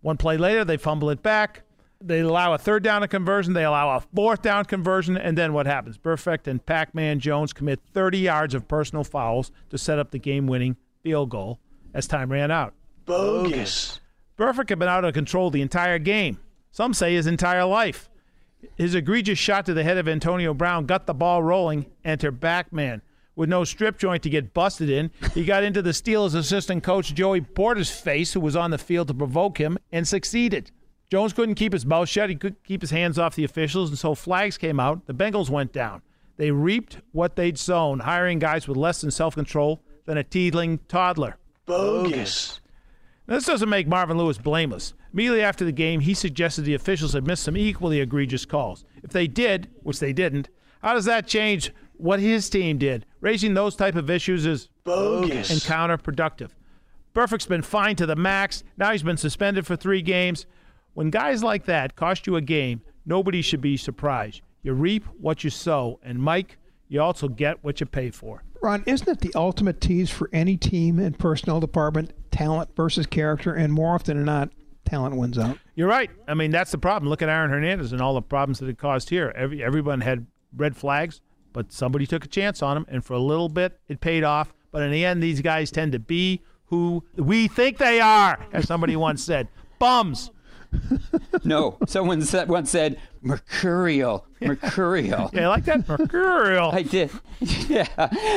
One play later, they fumble it back. They allow a third down conversion. They allow a fourth down conversion. And then what happens? Burfict and Pac Man Jones commit 30 yards of personal fouls to set up the game winning field goal as time ran out. Bogus. Burfict had been out of control the entire game. Some say his entire life. His egregious shot to the head of Antonio Brown got the ball rolling. Enter Pacman. With no strip joint to get busted in, he got into the Steelers assistant coach Joey Porter's face, who was on the field to provoke him, and succeeded. Jones couldn't keep his mouth shut. He couldn't keep his hands off the officials, and so flags came out. The Bengals went down. They reaped what they'd sown, hiring guys with less than self control than a teething toddler. Bogus. Now, this doesn't make Marvin Lewis blameless. Immediately after the game, he suggested the officials had missed some equally egregious calls. If they did, which they didn't, how does that change what his team did? Raising those type of issues is Bogus. and counterproductive. Burfict's been fined to the max. Now he's been suspended for three games. When guys like that cost you a game, nobody should be surprised. You reap what you sow, and Mike, you also get what you pay for. Ron, isn't it the ultimate tease for any team and personnel department? Talent versus character, and more often than not, talent wins out. You're right. I mean, that's the problem. Look at Aaron Hernandez and all the problems that it caused here. Every everyone had red flags, but somebody took a chance on him, and for a little bit, it paid off. But in the end, these guys tend to be who we think they are, as somebody once said, bums. No, someone said, once said mercurial, mercurial. Yeah, I like that mercurial. I did. Yeah.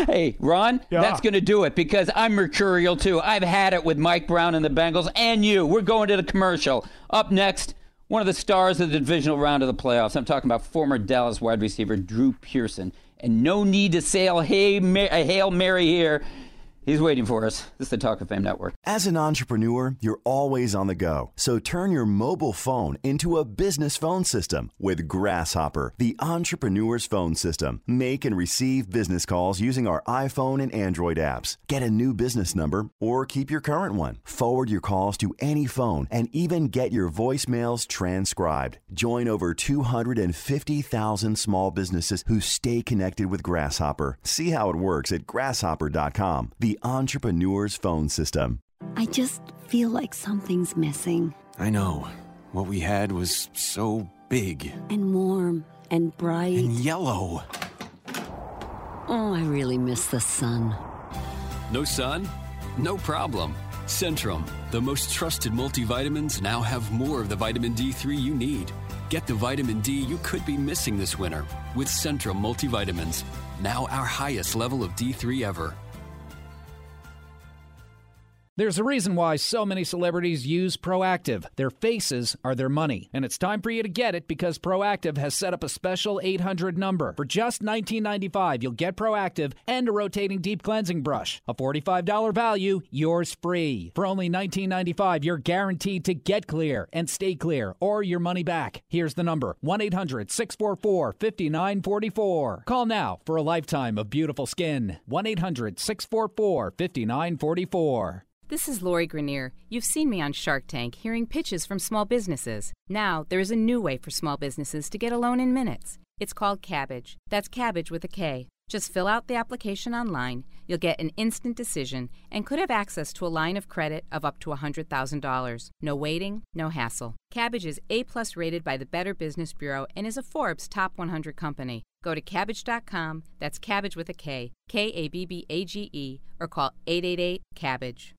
Hey, Ron, Yeah. that's going to do it because I'm mercurial too. I've had it with Mike Brown and the Bengals and you. We're going to the commercial. Up next, one of the stars of the divisional round of the playoffs. I'm talking about former Dallas wide receiver Drew Pearson. And no need to say oh, a Hail, uh, Hail Mary here. He's waiting for us. This is the Talk of Fame Network. As an entrepreneur, you're always on the go. So turn your mobile phone into a business phone system with Grasshopper, the entrepreneur's phone system. Make and receive business calls using our iPhone and Android apps. Get a new business number or keep your current one. Forward your calls to any phone and even get your voicemails transcribed. Join over 250,000 small businesses who stay connected with Grasshopper. See how it works at grasshopper.com. The entrepreneur's phone system. I just feel like something's missing. I know. What we had was so big And warm and bright. and yellow. Oh, I really miss the sun. No sun? No problem. Centrum, the most trusted multivitamins, now have more of the vitamin D3 you need. Get the vitamin D you could be missing this winter with Centrum multivitamins, now our highest level of D3 ever. There's a reason why so many celebrities use Proactiv. Their faces are their money. And it's time for you to get it because Proactiv has set up a special 800 number. For just $19.95, you'll get Proactiv and a rotating deep cleansing brush. A $45 value, yours free. For only $19.95, you're guaranteed to get clear and stay clear or your money back. Here's the number 1 800 644 5944. Call now for a lifetime of beautiful skin. 1 800 644 5944. This is Lori Greiner. You've seen me on Shark Tank hearing pitches from small businesses. Now, there is a new way for small businesses to get a loan in minutes. It's called Kabbage. That's cabbage with a K. Just fill out the application online. You'll get an instant decision and could have access to a line of credit of up to $100,000. No waiting, no hassle. Kabbage is A plus rated by the Better Business Bureau and is a Forbes top 100 company. Go to kabbage.com, that's cabbage with a K, K A B B A G E, or call 888 Kabbage.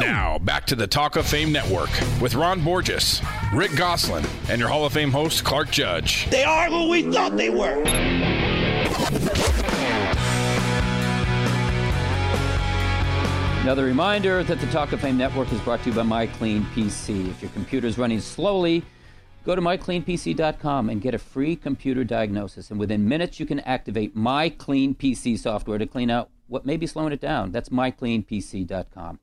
Now, back to the Talk of Fame Network with Ron Borges, Rick Gosselin, and your Hall of Fame host, Clark Judge. They are who we thought they were. Another reminder that the Talk of Fame Network is brought to you by MyCleanPC. If your computer is running slowly, go to mycleanpc.com and get a free computer diagnosis. And within minutes, you can activate MyCleanPC software to clean out what may be slowing it down. That's mycleanpc.com.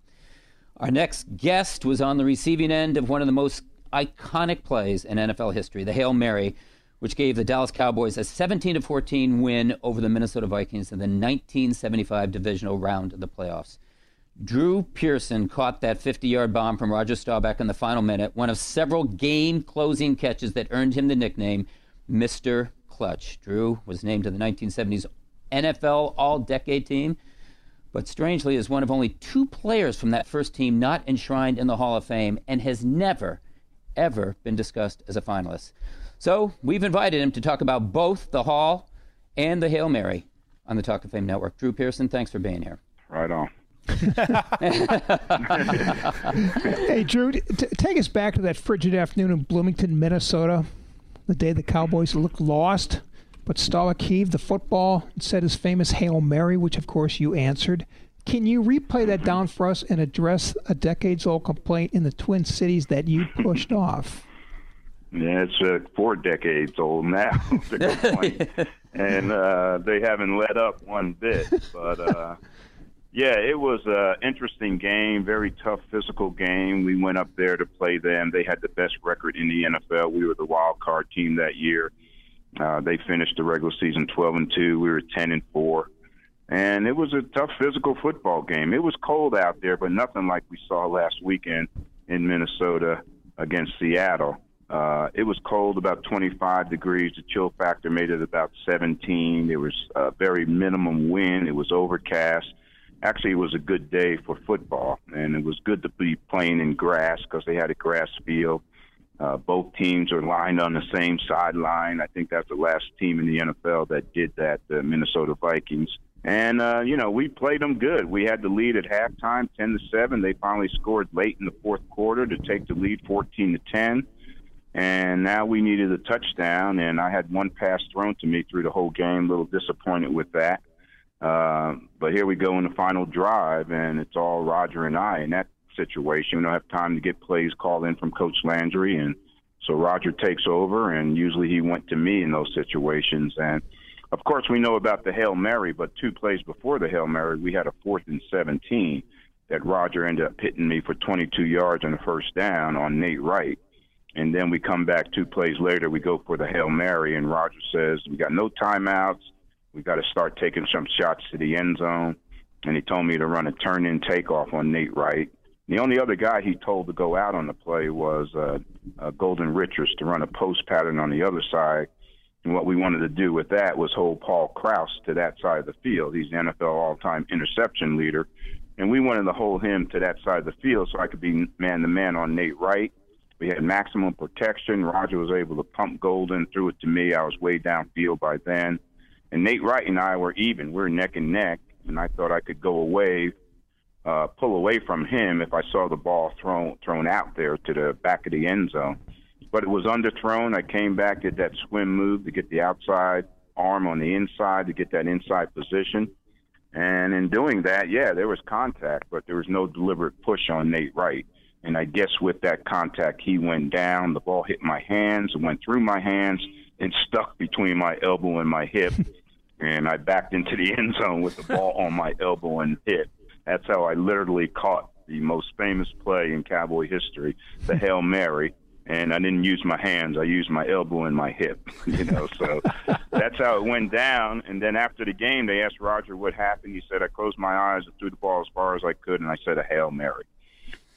Our next guest was on the receiving end of one of the most iconic plays in NFL history, the Hail Mary, which gave the Dallas Cowboys a 17 14 win over the Minnesota Vikings in the 1975 divisional round of the playoffs. Drew Pearson caught that 50 yard bomb from Roger Staubach in the final minute, one of several game closing catches that earned him the nickname Mr. Clutch. Drew was named to the 1970s NFL All Decade team, but strangely is one of only two players from that first team not enshrined in the Hall of Fame and has never, ever been discussed as a finalist. So we've invited him to talk about both the Hall and the Hail Mary on the Talk of Fame Network. Drew Pearson, thanks for being here. Right on. hey, Drew, t- take us back to that frigid afternoon in Bloomington, Minnesota, the day the Cowboys looked lost, but Staubach heaved the football and said his famous Hail Mary, which of course you answered. Can you replay that down for us and address a decades old complaint in the Twin Cities that you pushed off? Yeah, it's uh, four decades old now. the complaint. and uh, they haven't let up one bit. But uh, yeah, it was an interesting game, very tough physical game. We went up there to play them. They had the best record in the NFL. We were the wild card team that year. Uh, they finished the regular season 12 and 2. We were 10 and 4. And it was a tough physical football game. It was cold out there, but nothing like we saw last weekend in Minnesota against Seattle. Uh, it was cold, about 25 degrees. The chill factor made it about 17. There was a very minimum wind. It was overcast. Actually, it was a good day for football, and it was good to be playing in grass because they had a grass field. Uh, both teams are lined on the same sideline. I think that's the last team in the NFL that did that, the Minnesota Vikings. And uh, you know, we played them good. We had the lead at halftime, ten to seven. They finally scored late in the fourth quarter to take the lead, fourteen to ten. And now we needed a touchdown, and I had one pass thrown to me through the whole game. A little disappointed with that. Uh, but here we go in the final drive, and it's all Roger and I in that situation. We don't have time to get plays called in from Coach Landry, and so Roger takes over, and usually he went to me in those situations. And of course, we know about the Hail Mary, but two plays before the Hail Mary, we had a fourth and 17 that Roger ended up hitting me for 22 yards on the first down on Nate Wright. And then we come back two plays later, we go for the Hail Mary, and Roger says, We got no timeouts. We got to start taking some shots to the end zone. And he told me to run a turn in takeoff on Nate Wright. The only other guy he told to go out on the play was uh, uh, Golden Richards to run a post pattern on the other side. And what we wanted to do with that was hold Paul Krause to that side of the field. He's the NFL all time interception leader. And we wanted to hold him to that side of the field so I could be man to man on Nate Wright. We had maximum protection. Roger was able to pump Golden, threw it to me. I was way downfield by then. And Nate Wright and I were even. We are neck and neck. And I thought I could go away, uh, pull away from him if I saw the ball thrown thrown out there to the back of the end zone. But it was underthrown. I came back, did that swim move to get the outside arm on the inside to get that inside position. And in doing that, yeah, there was contact, but there was no deliberate push on Nate Wright. And I guess with that contact, he went down. The ball hit my hands and went through my hands and stuck between my elbow and my hip. and I backed into the end zone with the ball on my elbow and hit. That's how I literally caught the most famous play in Cowboy history, the Hail Mary. And I didn't use my hands; I used my elbow and my hip. You know, so that's how it went down. And then after the game, they asked Roger what happened. He said, "I closed my eyes and threw the ball as far as I could, and I said a Hail Mary."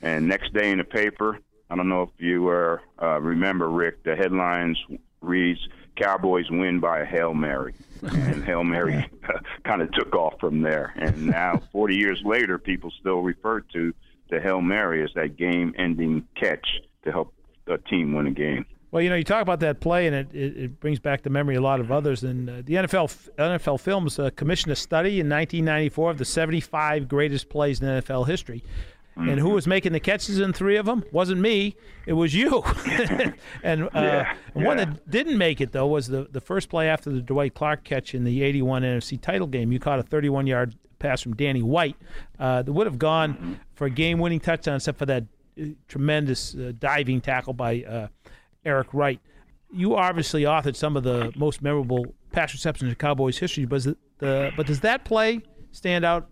And next day in the paper, I don't know if you uh, uh, remember, Rick, the headlines reads Cowboys win by a Hail Mary. and Hail Mary kind of took off from there. And now, 40 years later, people still refer to the Hail Mary as that game ending catch to help a team win a game. Well, you know, you talk about that play, and it, it, it brings back to memory a lot of others. And uh, the NFL NFL Films uh, commissioned a study in 1994 of the 75 greatest plays in NFL history. Mm-hmm. And who was making the catches in three of them? Wasn't me. It was you. and uh, yeah, yeah. one that didn't make it though was the the first play after the Dwight Clark catch in the '81 NFC title game. You caught a 31 yard pass from Danny White uh, that would have gone mm-hmm. for a game winning touchdown, except for that uh, tremendous uh, diving tackle by uh, Eric Wright. You obviously authored some of the most memorable pass receptions in Cowboys history, but, the, but does that play stand out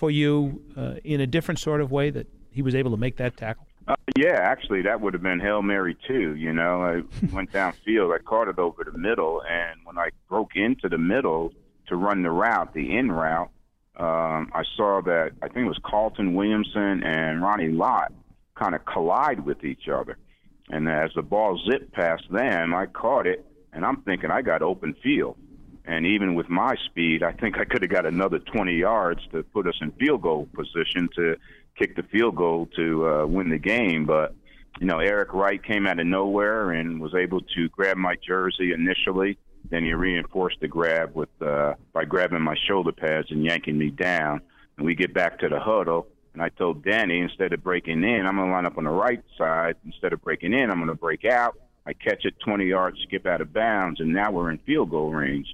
for you uh, in a different sort of way that he was able to make that tackle? Uh, yeah, actually, that would have been Hail Mary too. You know, I went downfield, I caught it over the middle, and when I broke into the middle to run the route, the in route, um, I saw that I think it was Carlton Williamson and Ronnie Lott kind of collide with each other. And as the ball zipped past them, I caught it, and I'm thinking I got open field. And even with my speed, I think I could have got another 20 yards to put us in field goal position to kick the field goal to uh, win the game. But, you know, Eric Wright came out of nowhere and was able to grab my jersey initially. Then he reinforced the grab with uh, by grabbing my shoulder pads and yanking me down. And we get back to the huddle. And I told Danny, instead of breaking in, I'm going to line up on the right side. Instead of breaking in, I'm going to break out. I catch it 20 yards, skip out of bounds, and now we're in field goal range.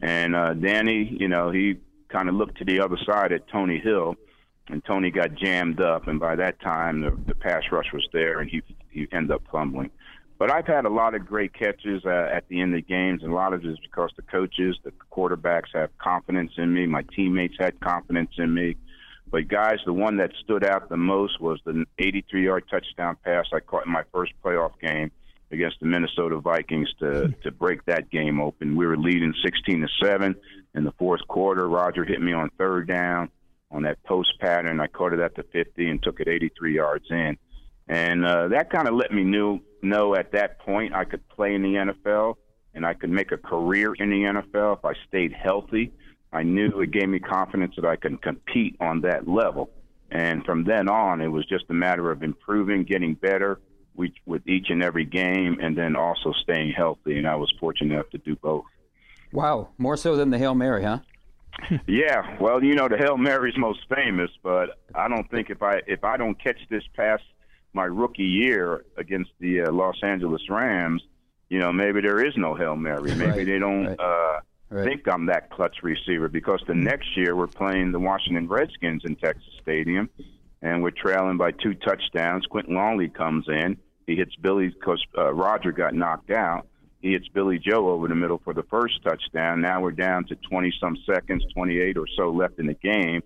And uh, Danny, you know, he kind of looked to the other side at Tony Hill, and Tony got jammed up. And by that time, the, the pass rush was there, and he he ended up fumbling. But I've had a lot of great catches uh, at the end of games, and a lot of it is because the coaches, the quarterbacks have confidence in me. My teammates had confidence in me. But guys, the one that stood out the most was the 83-yard touchdown pass I caught in my first playoff game against the Minnesota Vikings to to break that game open. We were leading 16 to seven in the fourth quarter. Roger hit me on third down on that post pattern. I caught it at the 50 and took it 83 yards in, and uh, that kind of let me knew know at that point I could play in the NFL and I could make a career in the NFL if I stayed healthy. I knew it gave me confidence that I could compete on that level. And from then on, it was just a matter of improving, getting better, with each and every game, and then also staying healthy. And I was fortunate enough to do both. Wow, more so than the Hail Mary, huh? yeah, well, you know the Hail Mary's most famous, but I don't think if I if I don't catch this past my rookie year against the uh, Los Angeles Rams, you know maybe there is no Hail Mary. Maybe right, they don't right, uh, right. think I'm that clutch receiver because the next year we're playing the Washington Redskins in Texas Stadium, and we're trailing by two touchdowns. Clint Longley comes in, he hits Billy because uh, Roger got knocked out. he hits Billy Joe over the middle for the first touchdown. Now we're down to 20 some seconds, 28 or so left in the game.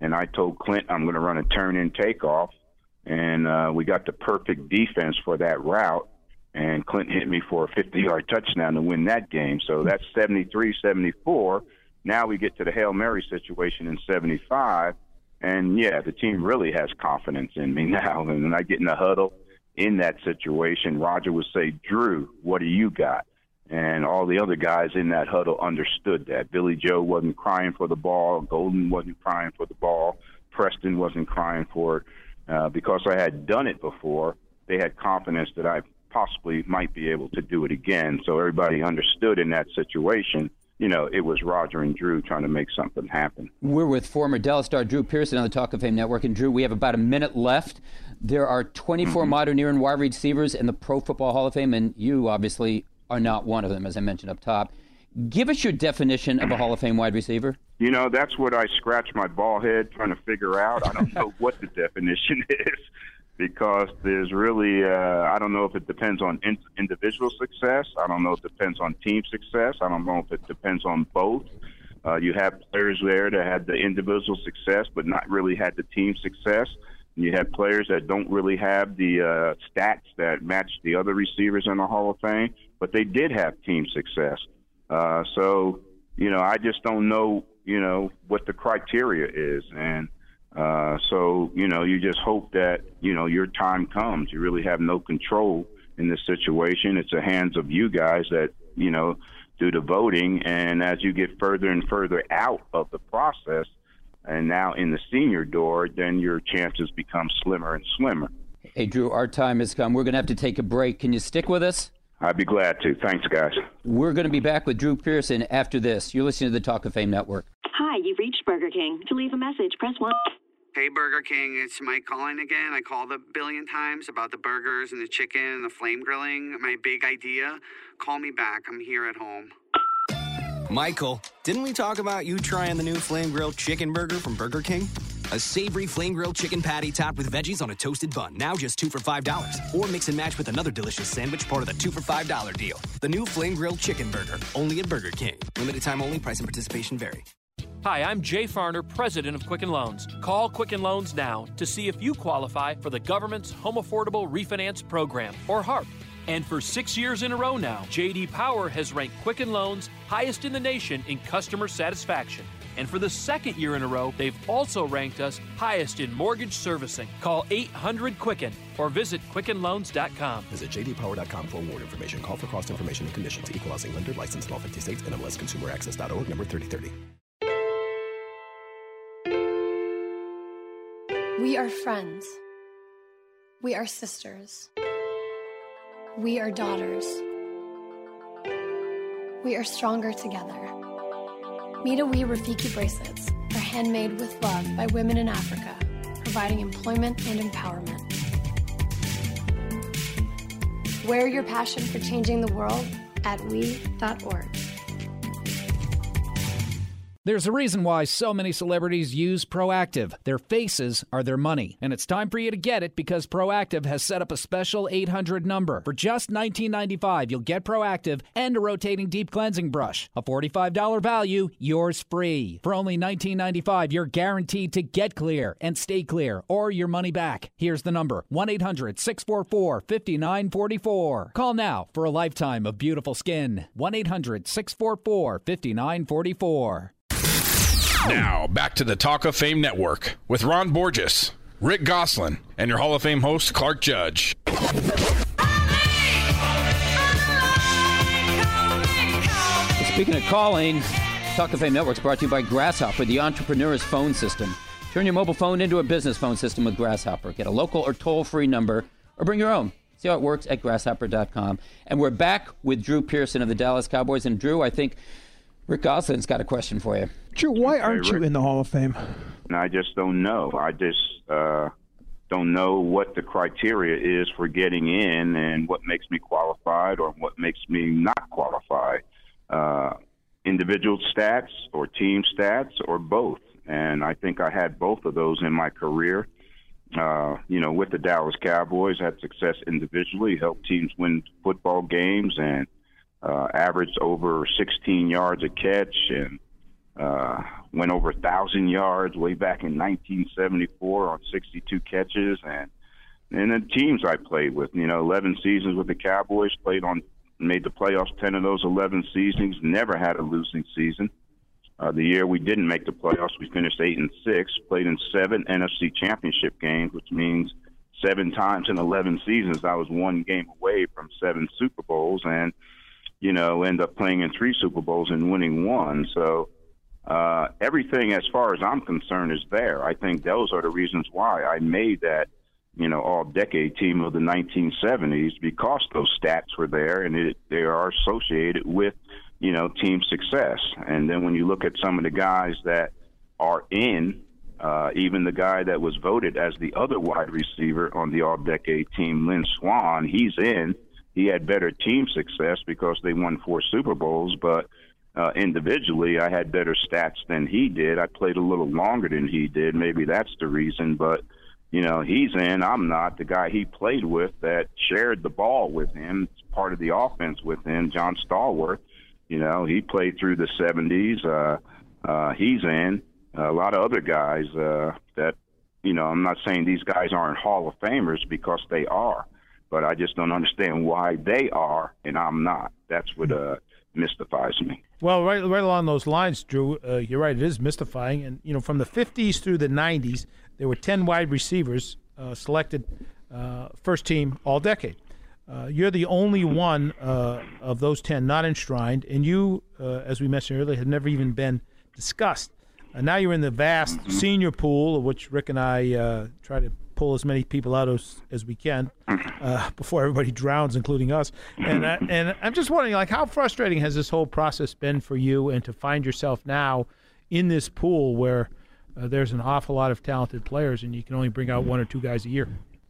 And I told Clint I'm going to run a turn in takeoff. And uh, we got the perfect defense for that route. And Clint hit me for a 50 yard touchdown to win that game. So that's 73 74. Now we get to the Hail Mary situation in 75. And yeah, the team really has confidence in me now. And I get in the huddle in that situation, Roger would say, Drew, what do you got? And all the other guys in that huddle understood that. Billy Joe wasn't crying for the ball. Golden wasn't crying for the ball. Preston wasn't crying for it. Uh, because I had done it before, they had confidence that I possibly might be able to do it again. So everybody understood in that situation you know, it was Roger and Drew trying to make something happen. We're with former Dallas star Drew Pearson on the Talk of Fame Network. And Drew, we have about a minute left. There are 24 mm-hmm. modern era and wide receivers in the Pro Football Hall of Fame, and you obviously are not one of them, as I mentioned up top. Give us your definition of a Hall of Fame wide receiver. You know, that's what I scratch my ball head trying to figure out. I don't know what the definition is because there's really uh, I don't know if it depends on in- individual success. I don't know if it depends on team success. I don't know if it depends on both. Uh, you have players there that had the individual success but not really had the team success. And you have players that don't really have the uh, stats that match the other receivers in the Hall of Fame, but they did have team success. Uh, so you know, I just don't know you know what the criteria is and uh, so you know, you just hope that you know your time comes. You really have no control in this situation. It's the hands of you guys that you know do the voting, and as you get further and further out of the process, and now in the senior door, then your chances become slimmer and slimmer. Hey, Drew, our time has come. We're going to have to take a break. Can you stick with us? I'd be glad to. Thanks, guys. We're going to be back with Drew Pearson after this. You're listening to the Talk of Fame Network. Hi, you've reached Burger King. To leave a message, press 1. Hey, Burger King, it's Mike calling again. I called a billion times about the burgers and the chicken and the flame grilling. My big idea. Call me back. I'm here at home. Michael, didn't we talk about you trying the new flame grilled chicken burger from Burger King? A savory flame grilled chicken patty topped with veggies on a toasted bun. Now just two for $5. Or mix and match with another delicious sandwich, part of the two for $5 deal. The new flame grilled chicken burger, only at Burger King. Limited time only, price and participation vary. Hi, I'm Jay Farner, president of Quicken Loans. Call Quicken Loans now to see if you qualify for the government's Home Affordable Refinance Program, or HARP. And for six years in a row now, JD Power has ranked Quicken Loans highest in the nation in customer satisfaction. And for the second year in a row, they've also ranked us highest in mortgage servicing. Call 800 Quicken or visit QuickenLoans.com. Visit jdpower.com for award information. Call for cost information and conditions. Equal housing lender licensed in all 50 states. and NMLSConsumerAccess.org number 3030. We are friends. We are sisters. We are daughters. We are stronger together. ME to WE Rafiki bracelets are handmade with love by women in Africa, providing employment and empowerment. Wear your passion for changing the world at we.org. There's a reason why so many celebrities use Proactiv. Their faces are their money. And it's time for you to get it because Proactiv has set up a special 800 number. For just $19.95, you'll get Proactiv and a rotating deep cleansing brush. A $45 value, yours free. For only $19.95, you're guaranteed to get clear and stay clear or your money back. Here's the number 1 800 644 5944. Call now for a lifetime of beautiful skin. 1 800 644 5944. Now, back to the Talk of Fame Network with Ron Borges, Rick Gosselin, and your Hall of Fame host, Clark Judge. Speaking of calling, Talk of Fame Network is brought to you by Grasshopper, the entrepreneur's phone system. Turn your mobile phone into a business phone system with Grasshopper. Get a local or toll free number or bring your own. See how it works at grasshopper.com. And we're back with Drew Pearson of the Dallas Cowboys. And Drew, I think Rick Gosselin's got a question for you. Drew, why aren't you in the Hall of Fame? I just don't know. I just uh, don't know what the criteria is for getting in and what makes me qualified or what makes me not qualified. Uh, individual stats or team stats or both. And I think I had both of those in my career. Uh, you know, with the Dallas Cowboys, had success individually, helped teams win football games, and averaged over 16 yards a catch and uh, went over thousand yards way back in 1974 on 62 catches, and and the teams I played with, you know, 11 seasons with the Cowboys, played on, made the playoffs 10 of those 11 seasons, never had a losing season. Uh, the year we didn't make the playoffs, we finished eight and six. Played in seven NFC Championship games, which means seven times in 11 seasons. I was one game away from seven Super Bowls, and you know, end up playing in three Super Bowls and winning one. So uh, everything, as far as I'm concerned, is there. I think those are the reasons why I made that, you know, all-decade team of the 1970s because those stats were there and it, they are associated with, you know, team success. And then when you look at some of the guys that are in, uh, even the guy that was voted as the other wide receiver on the all-decade team, Lynn Swann, he's in. He had better team success because they won four Super Bowls, but uh, individually, I had better stats than he did. I played a little longer than he did. Maybe that's the reason, but you know, he's in. I'm not. The guy he played with that shared the ball with him, part of the offense with him, John Stallworth. You know, he played through the 70s. Uh, uh, he's in. A lot of other guys uh, that, you know, I'm not saying these guys aren't Hall of Famers because they are, but I just don't understand why they are and I'm not. That's what uh, mystifies me. Well, right, right along those lines, Drew, uh, you're right. It is mystifying, and you know, from the 50s through the 90s, there were 10 wide receivers uh, selected uh, first team all decade. Uh, you're the only one uh, of those 10 not enshrined, and you, uh, as we mentioned earlier, had never even been discussed. now you're in the vast mm-hmm. senior pool, of which Rick and I try to pull as many people out as, as we can uh, before everybody drowns, including us. And I, and I'm just wondering, like, how frustrating has this whole process been for you, and to find yourself now in this pool where uh, there's an awful lot of talented players, and you can only bring out one or two guys a year.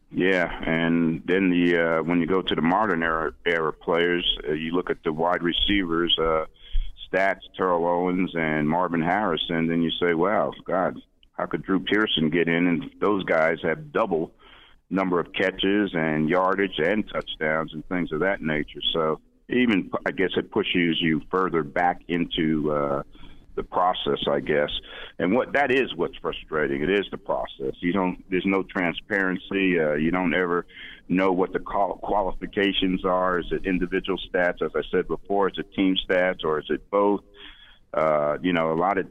Yeah, and then the uh, when you go to the modern era era players, uh, you look at the wide receivers, uh, stats, Terrell Owens and Marvin Harrison, then you say, wow, God, how could Drew Pearson get in? And those guys have double number of catches and yardage and touchdowns and things of that nature. So even I guess it pushes you further back into uh, the process, I guess. And what that is what's frustrating. It is the process. You don't. There's no transparency. Uh, you don't ever know what the qualifications are. Is it individual stats, as I said before? Is it team stats, or is it both? Uh, you know, a lot of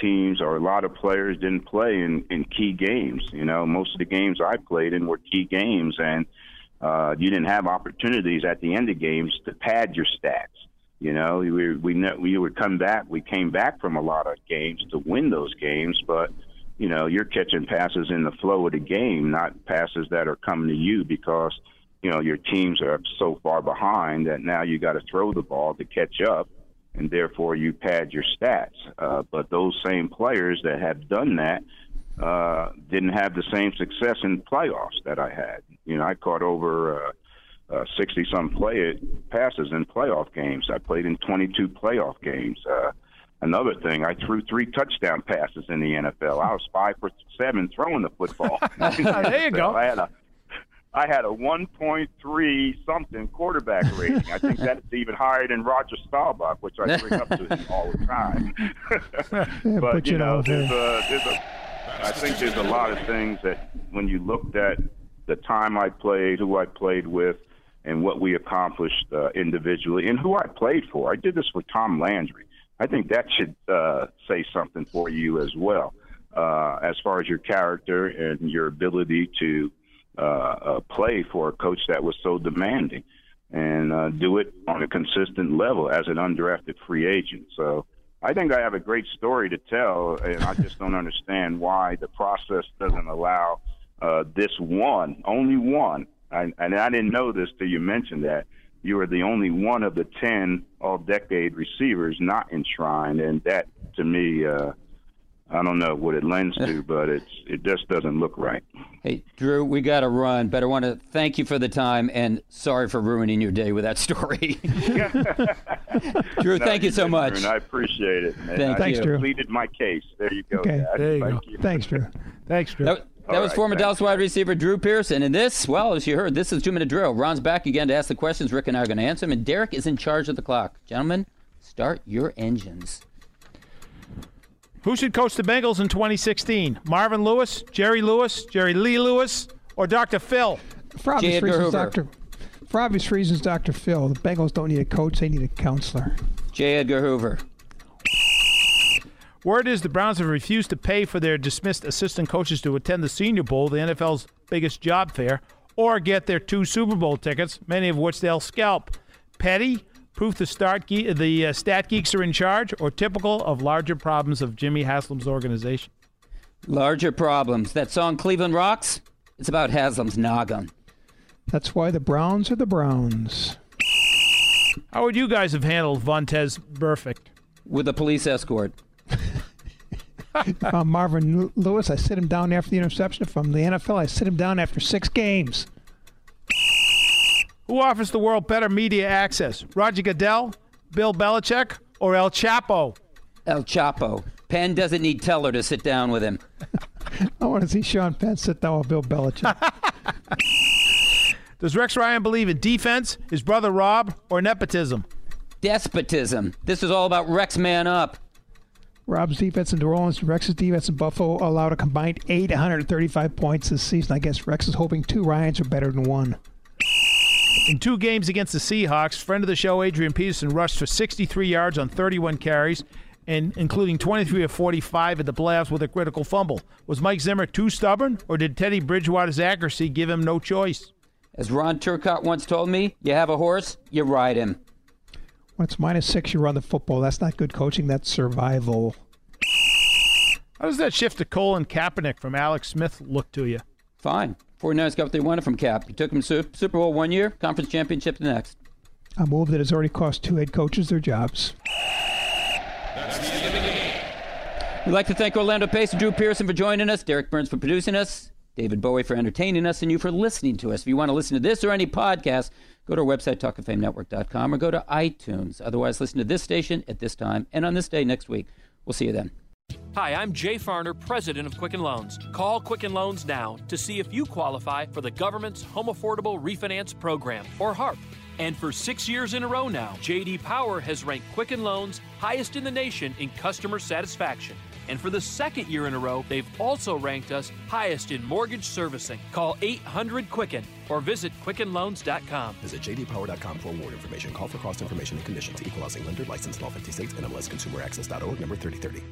teams or a lot of players didn't play in, in key games. You know, most of the games I played in were key games, and uh, you didn't have opportunities at the end of games to pad your stats. You know, we we we would come back. We came back from a lot of games to win those games, but you know, you're catching passes in the flow of the game, not passes that are coming to you because you know your teams are so far behind that now you got to throw the ball to catch up and therefore you pad your stats. Uh, but those same players that have done that uh, didn't have the same success in playoffs that I had. You know, I caught over uh, 60 uh, some play passes in playoff games. I played in 22 playoff games. Uh, another thing, I threw three touchdown passes in the NFL. I was five for seven throwing the football. there you go. I had a I had a 1.3 something quarterback rating. I think that's even higher than Roger Staubach, which I bring up to him all the time. but, but, you know, there's a, there's a, I think there's a lot of things that when you looked at the time I played, who I played with, and what we accomplished uh, individually, and who I played for. I did this for Tom Landry. I think that should uh, say something for you as well, uh, as far as your character and your ability to uh, play for a coach that was so demanding and uh, do it on a consistent level as an undrafted free agent. So I think I have a great story to tell, and I just don't understand why the process doesn't allow uh, this one, only one. I, and I didn't know this till you mentioned that you are the only one of the ten all-decade receivers not enshrined, and that to me uh, I don't know what it lends to, but it's it just doesn't look right. Hey, Drew, we got to run, but I want to thank you for the time and sorry for ruining your day with that story. Drew, no, thank you so much. Drew, I appreciate it. Man. Thank I Thanks, Drew. completed my case. There you go. Okay, Dad. there you thank go. You. Thanks, Drew. Thanks, Drew. That, That was right, former thanks. Dallas wide receiver Drew Pearson. And this, well, as you heard, this is two minute drill. Ron's back again to ask the questions. Rick and I are going to answer them. And Derek is in charge of the clock. Gentlemen, start your engines. Who should coach the Bengals in 2016? Marvin Lewis, Jerry Lewis, Jerry Lee Lewis, or Dr. Phil? For obvious reasons, Doctor. For obvious reasons, Doctor Phil. The Bengals don't need a coach; they need a counselor. J. Edgar Hoover. Word is the Browns have refused to pay for their dismissed assistant coaches to attend the Senior Bowl, the NFL's biggest job fair, or get their two Super Bowl tickets, many of which they'll scalp. Petty, proof the start ge- the uh, stat geeks are in charge, or typical of larger problems of Jimmy Haslam's organization. Larger problems. That song Cleveland Rocks, it's about Haslam's noggin. That's why the Browns are the Browns. How would you guys have handled Vontaze Burfict? With a police escort. uh, Marvin Lewis, I sit him down after the interception. From the NFL, I sit him down after six games. Who offers the world better media access? Roger Goodell, Bill Belichick, or El Chapo? El Chapo. Penn doesn't need Teller to sit down with him. I want to see Sean Penn sit down with Bill Belichick. Does Rex Ryan believe in defense, his brother Rob, or nepotism? Despotism. This is all about Rex man up. Rob's defense in New Orleans, Rex's defense in Buffalo allowed a combined 835 points this season. I guess Rex is hoping two Ryans are better than one. In two games against the Seahawks, friend of the show Adrian Peterson rushed for 63 yards on 31 carries, and including 23 of 45 at the playoffs with a critical fumble. Was Mike Zimmer too stubborn, or did Teddy Bridgewater's accuracy give him no choice? As Ron Turcotte once told me, you have a horse, you ride him. When it's minus six, you run the football. That's not good coaching. That's survival. How does that shift to Colin Kaepernick from Alex Smith look to you? Fine. 49ers got what they wanted from Kap. He took them to Super Bowl one year, conference championship the next. A move that has already cost two head coaches their jobs. The We'd like to thank Orlando Pace and Drew Pearson for joining us, Derek Burns for producing us, David Bowie for entertaining us, and you for listening to us. If you want to listen to this or any podcast, go to our website, talkoffamenetwork.com, or go to iTunes. Otherwise, listen to this station at this time and on this day next week. We'll see you then. Hi, I'm Jay Farner, president of Quicken Loans. Call Quicken Loans now to see if you qualify for the government's Home Affordable Refinance Program, or HARP. And for six years in a row now, JD Power has ranked Quicken Loans highest in the nation in customer satisfaction. And for the second year in a row, they've also ranked us highest in mortgage servicing. Call 800 Quicken or visit QuickenLoans.com. Visit jdpower.com for more information. Call for cost information and conditions. Equal housing lender license in all 50 states. NMLSConsumerAccess.org number 3030.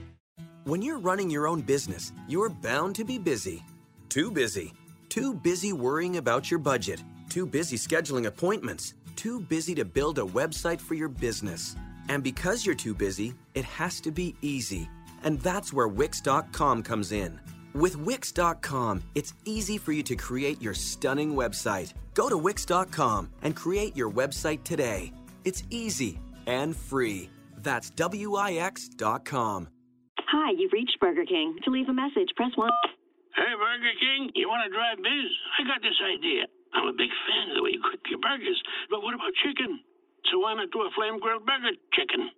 When you're running your own business, you're bound to be busy. Too busy. Too busy worrying about your budget. Too busy scheduling appointments. Too busy to build a website for your business. And because you're too busy, it has to be easy. And that's where Wix.com comes in. With Wix.com, it's easy for you to create your stunning website. Go to Wix.com and create your website today. It's easy and free. That's W-I-X.com. Hi, you've reached Burger King. To leave a message, press 1. Hey, Burger King, you want to drive biz? I got this idea. I'm a big fan of the way you cook your burgers, but what about chicken? So why not do a flame grilled burger chicken?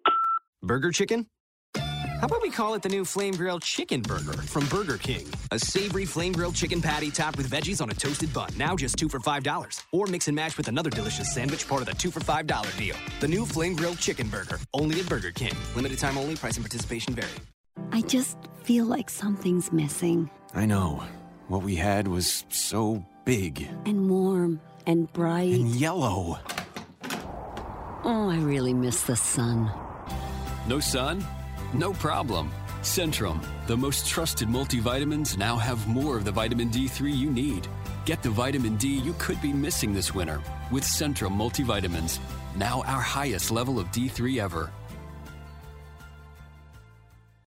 Burger chicken? How about we call it the new Flame Grilled Chicken Burger from Burger King? A savory flame grilled chicken patty topped with veggies on a toasted bun. Now just two for $5. Or mix and match with another delicious sandwich, part of the two for $5 deal. The new Flame Grilled Chicken Burger. Only at Burger King. Limited time only. Price and participation vary. I just feel like something's missing. I know. What we had was so big And warm and bright. and yellow. Oh, I really miss the sun. No sun? No problem. Centrum, the most trusted multivitamins, now have more of the vitamin D3 you need. Get the vitamin D you could be missing this winter with Centrum multivitamins. Now our highest level of D3 ever.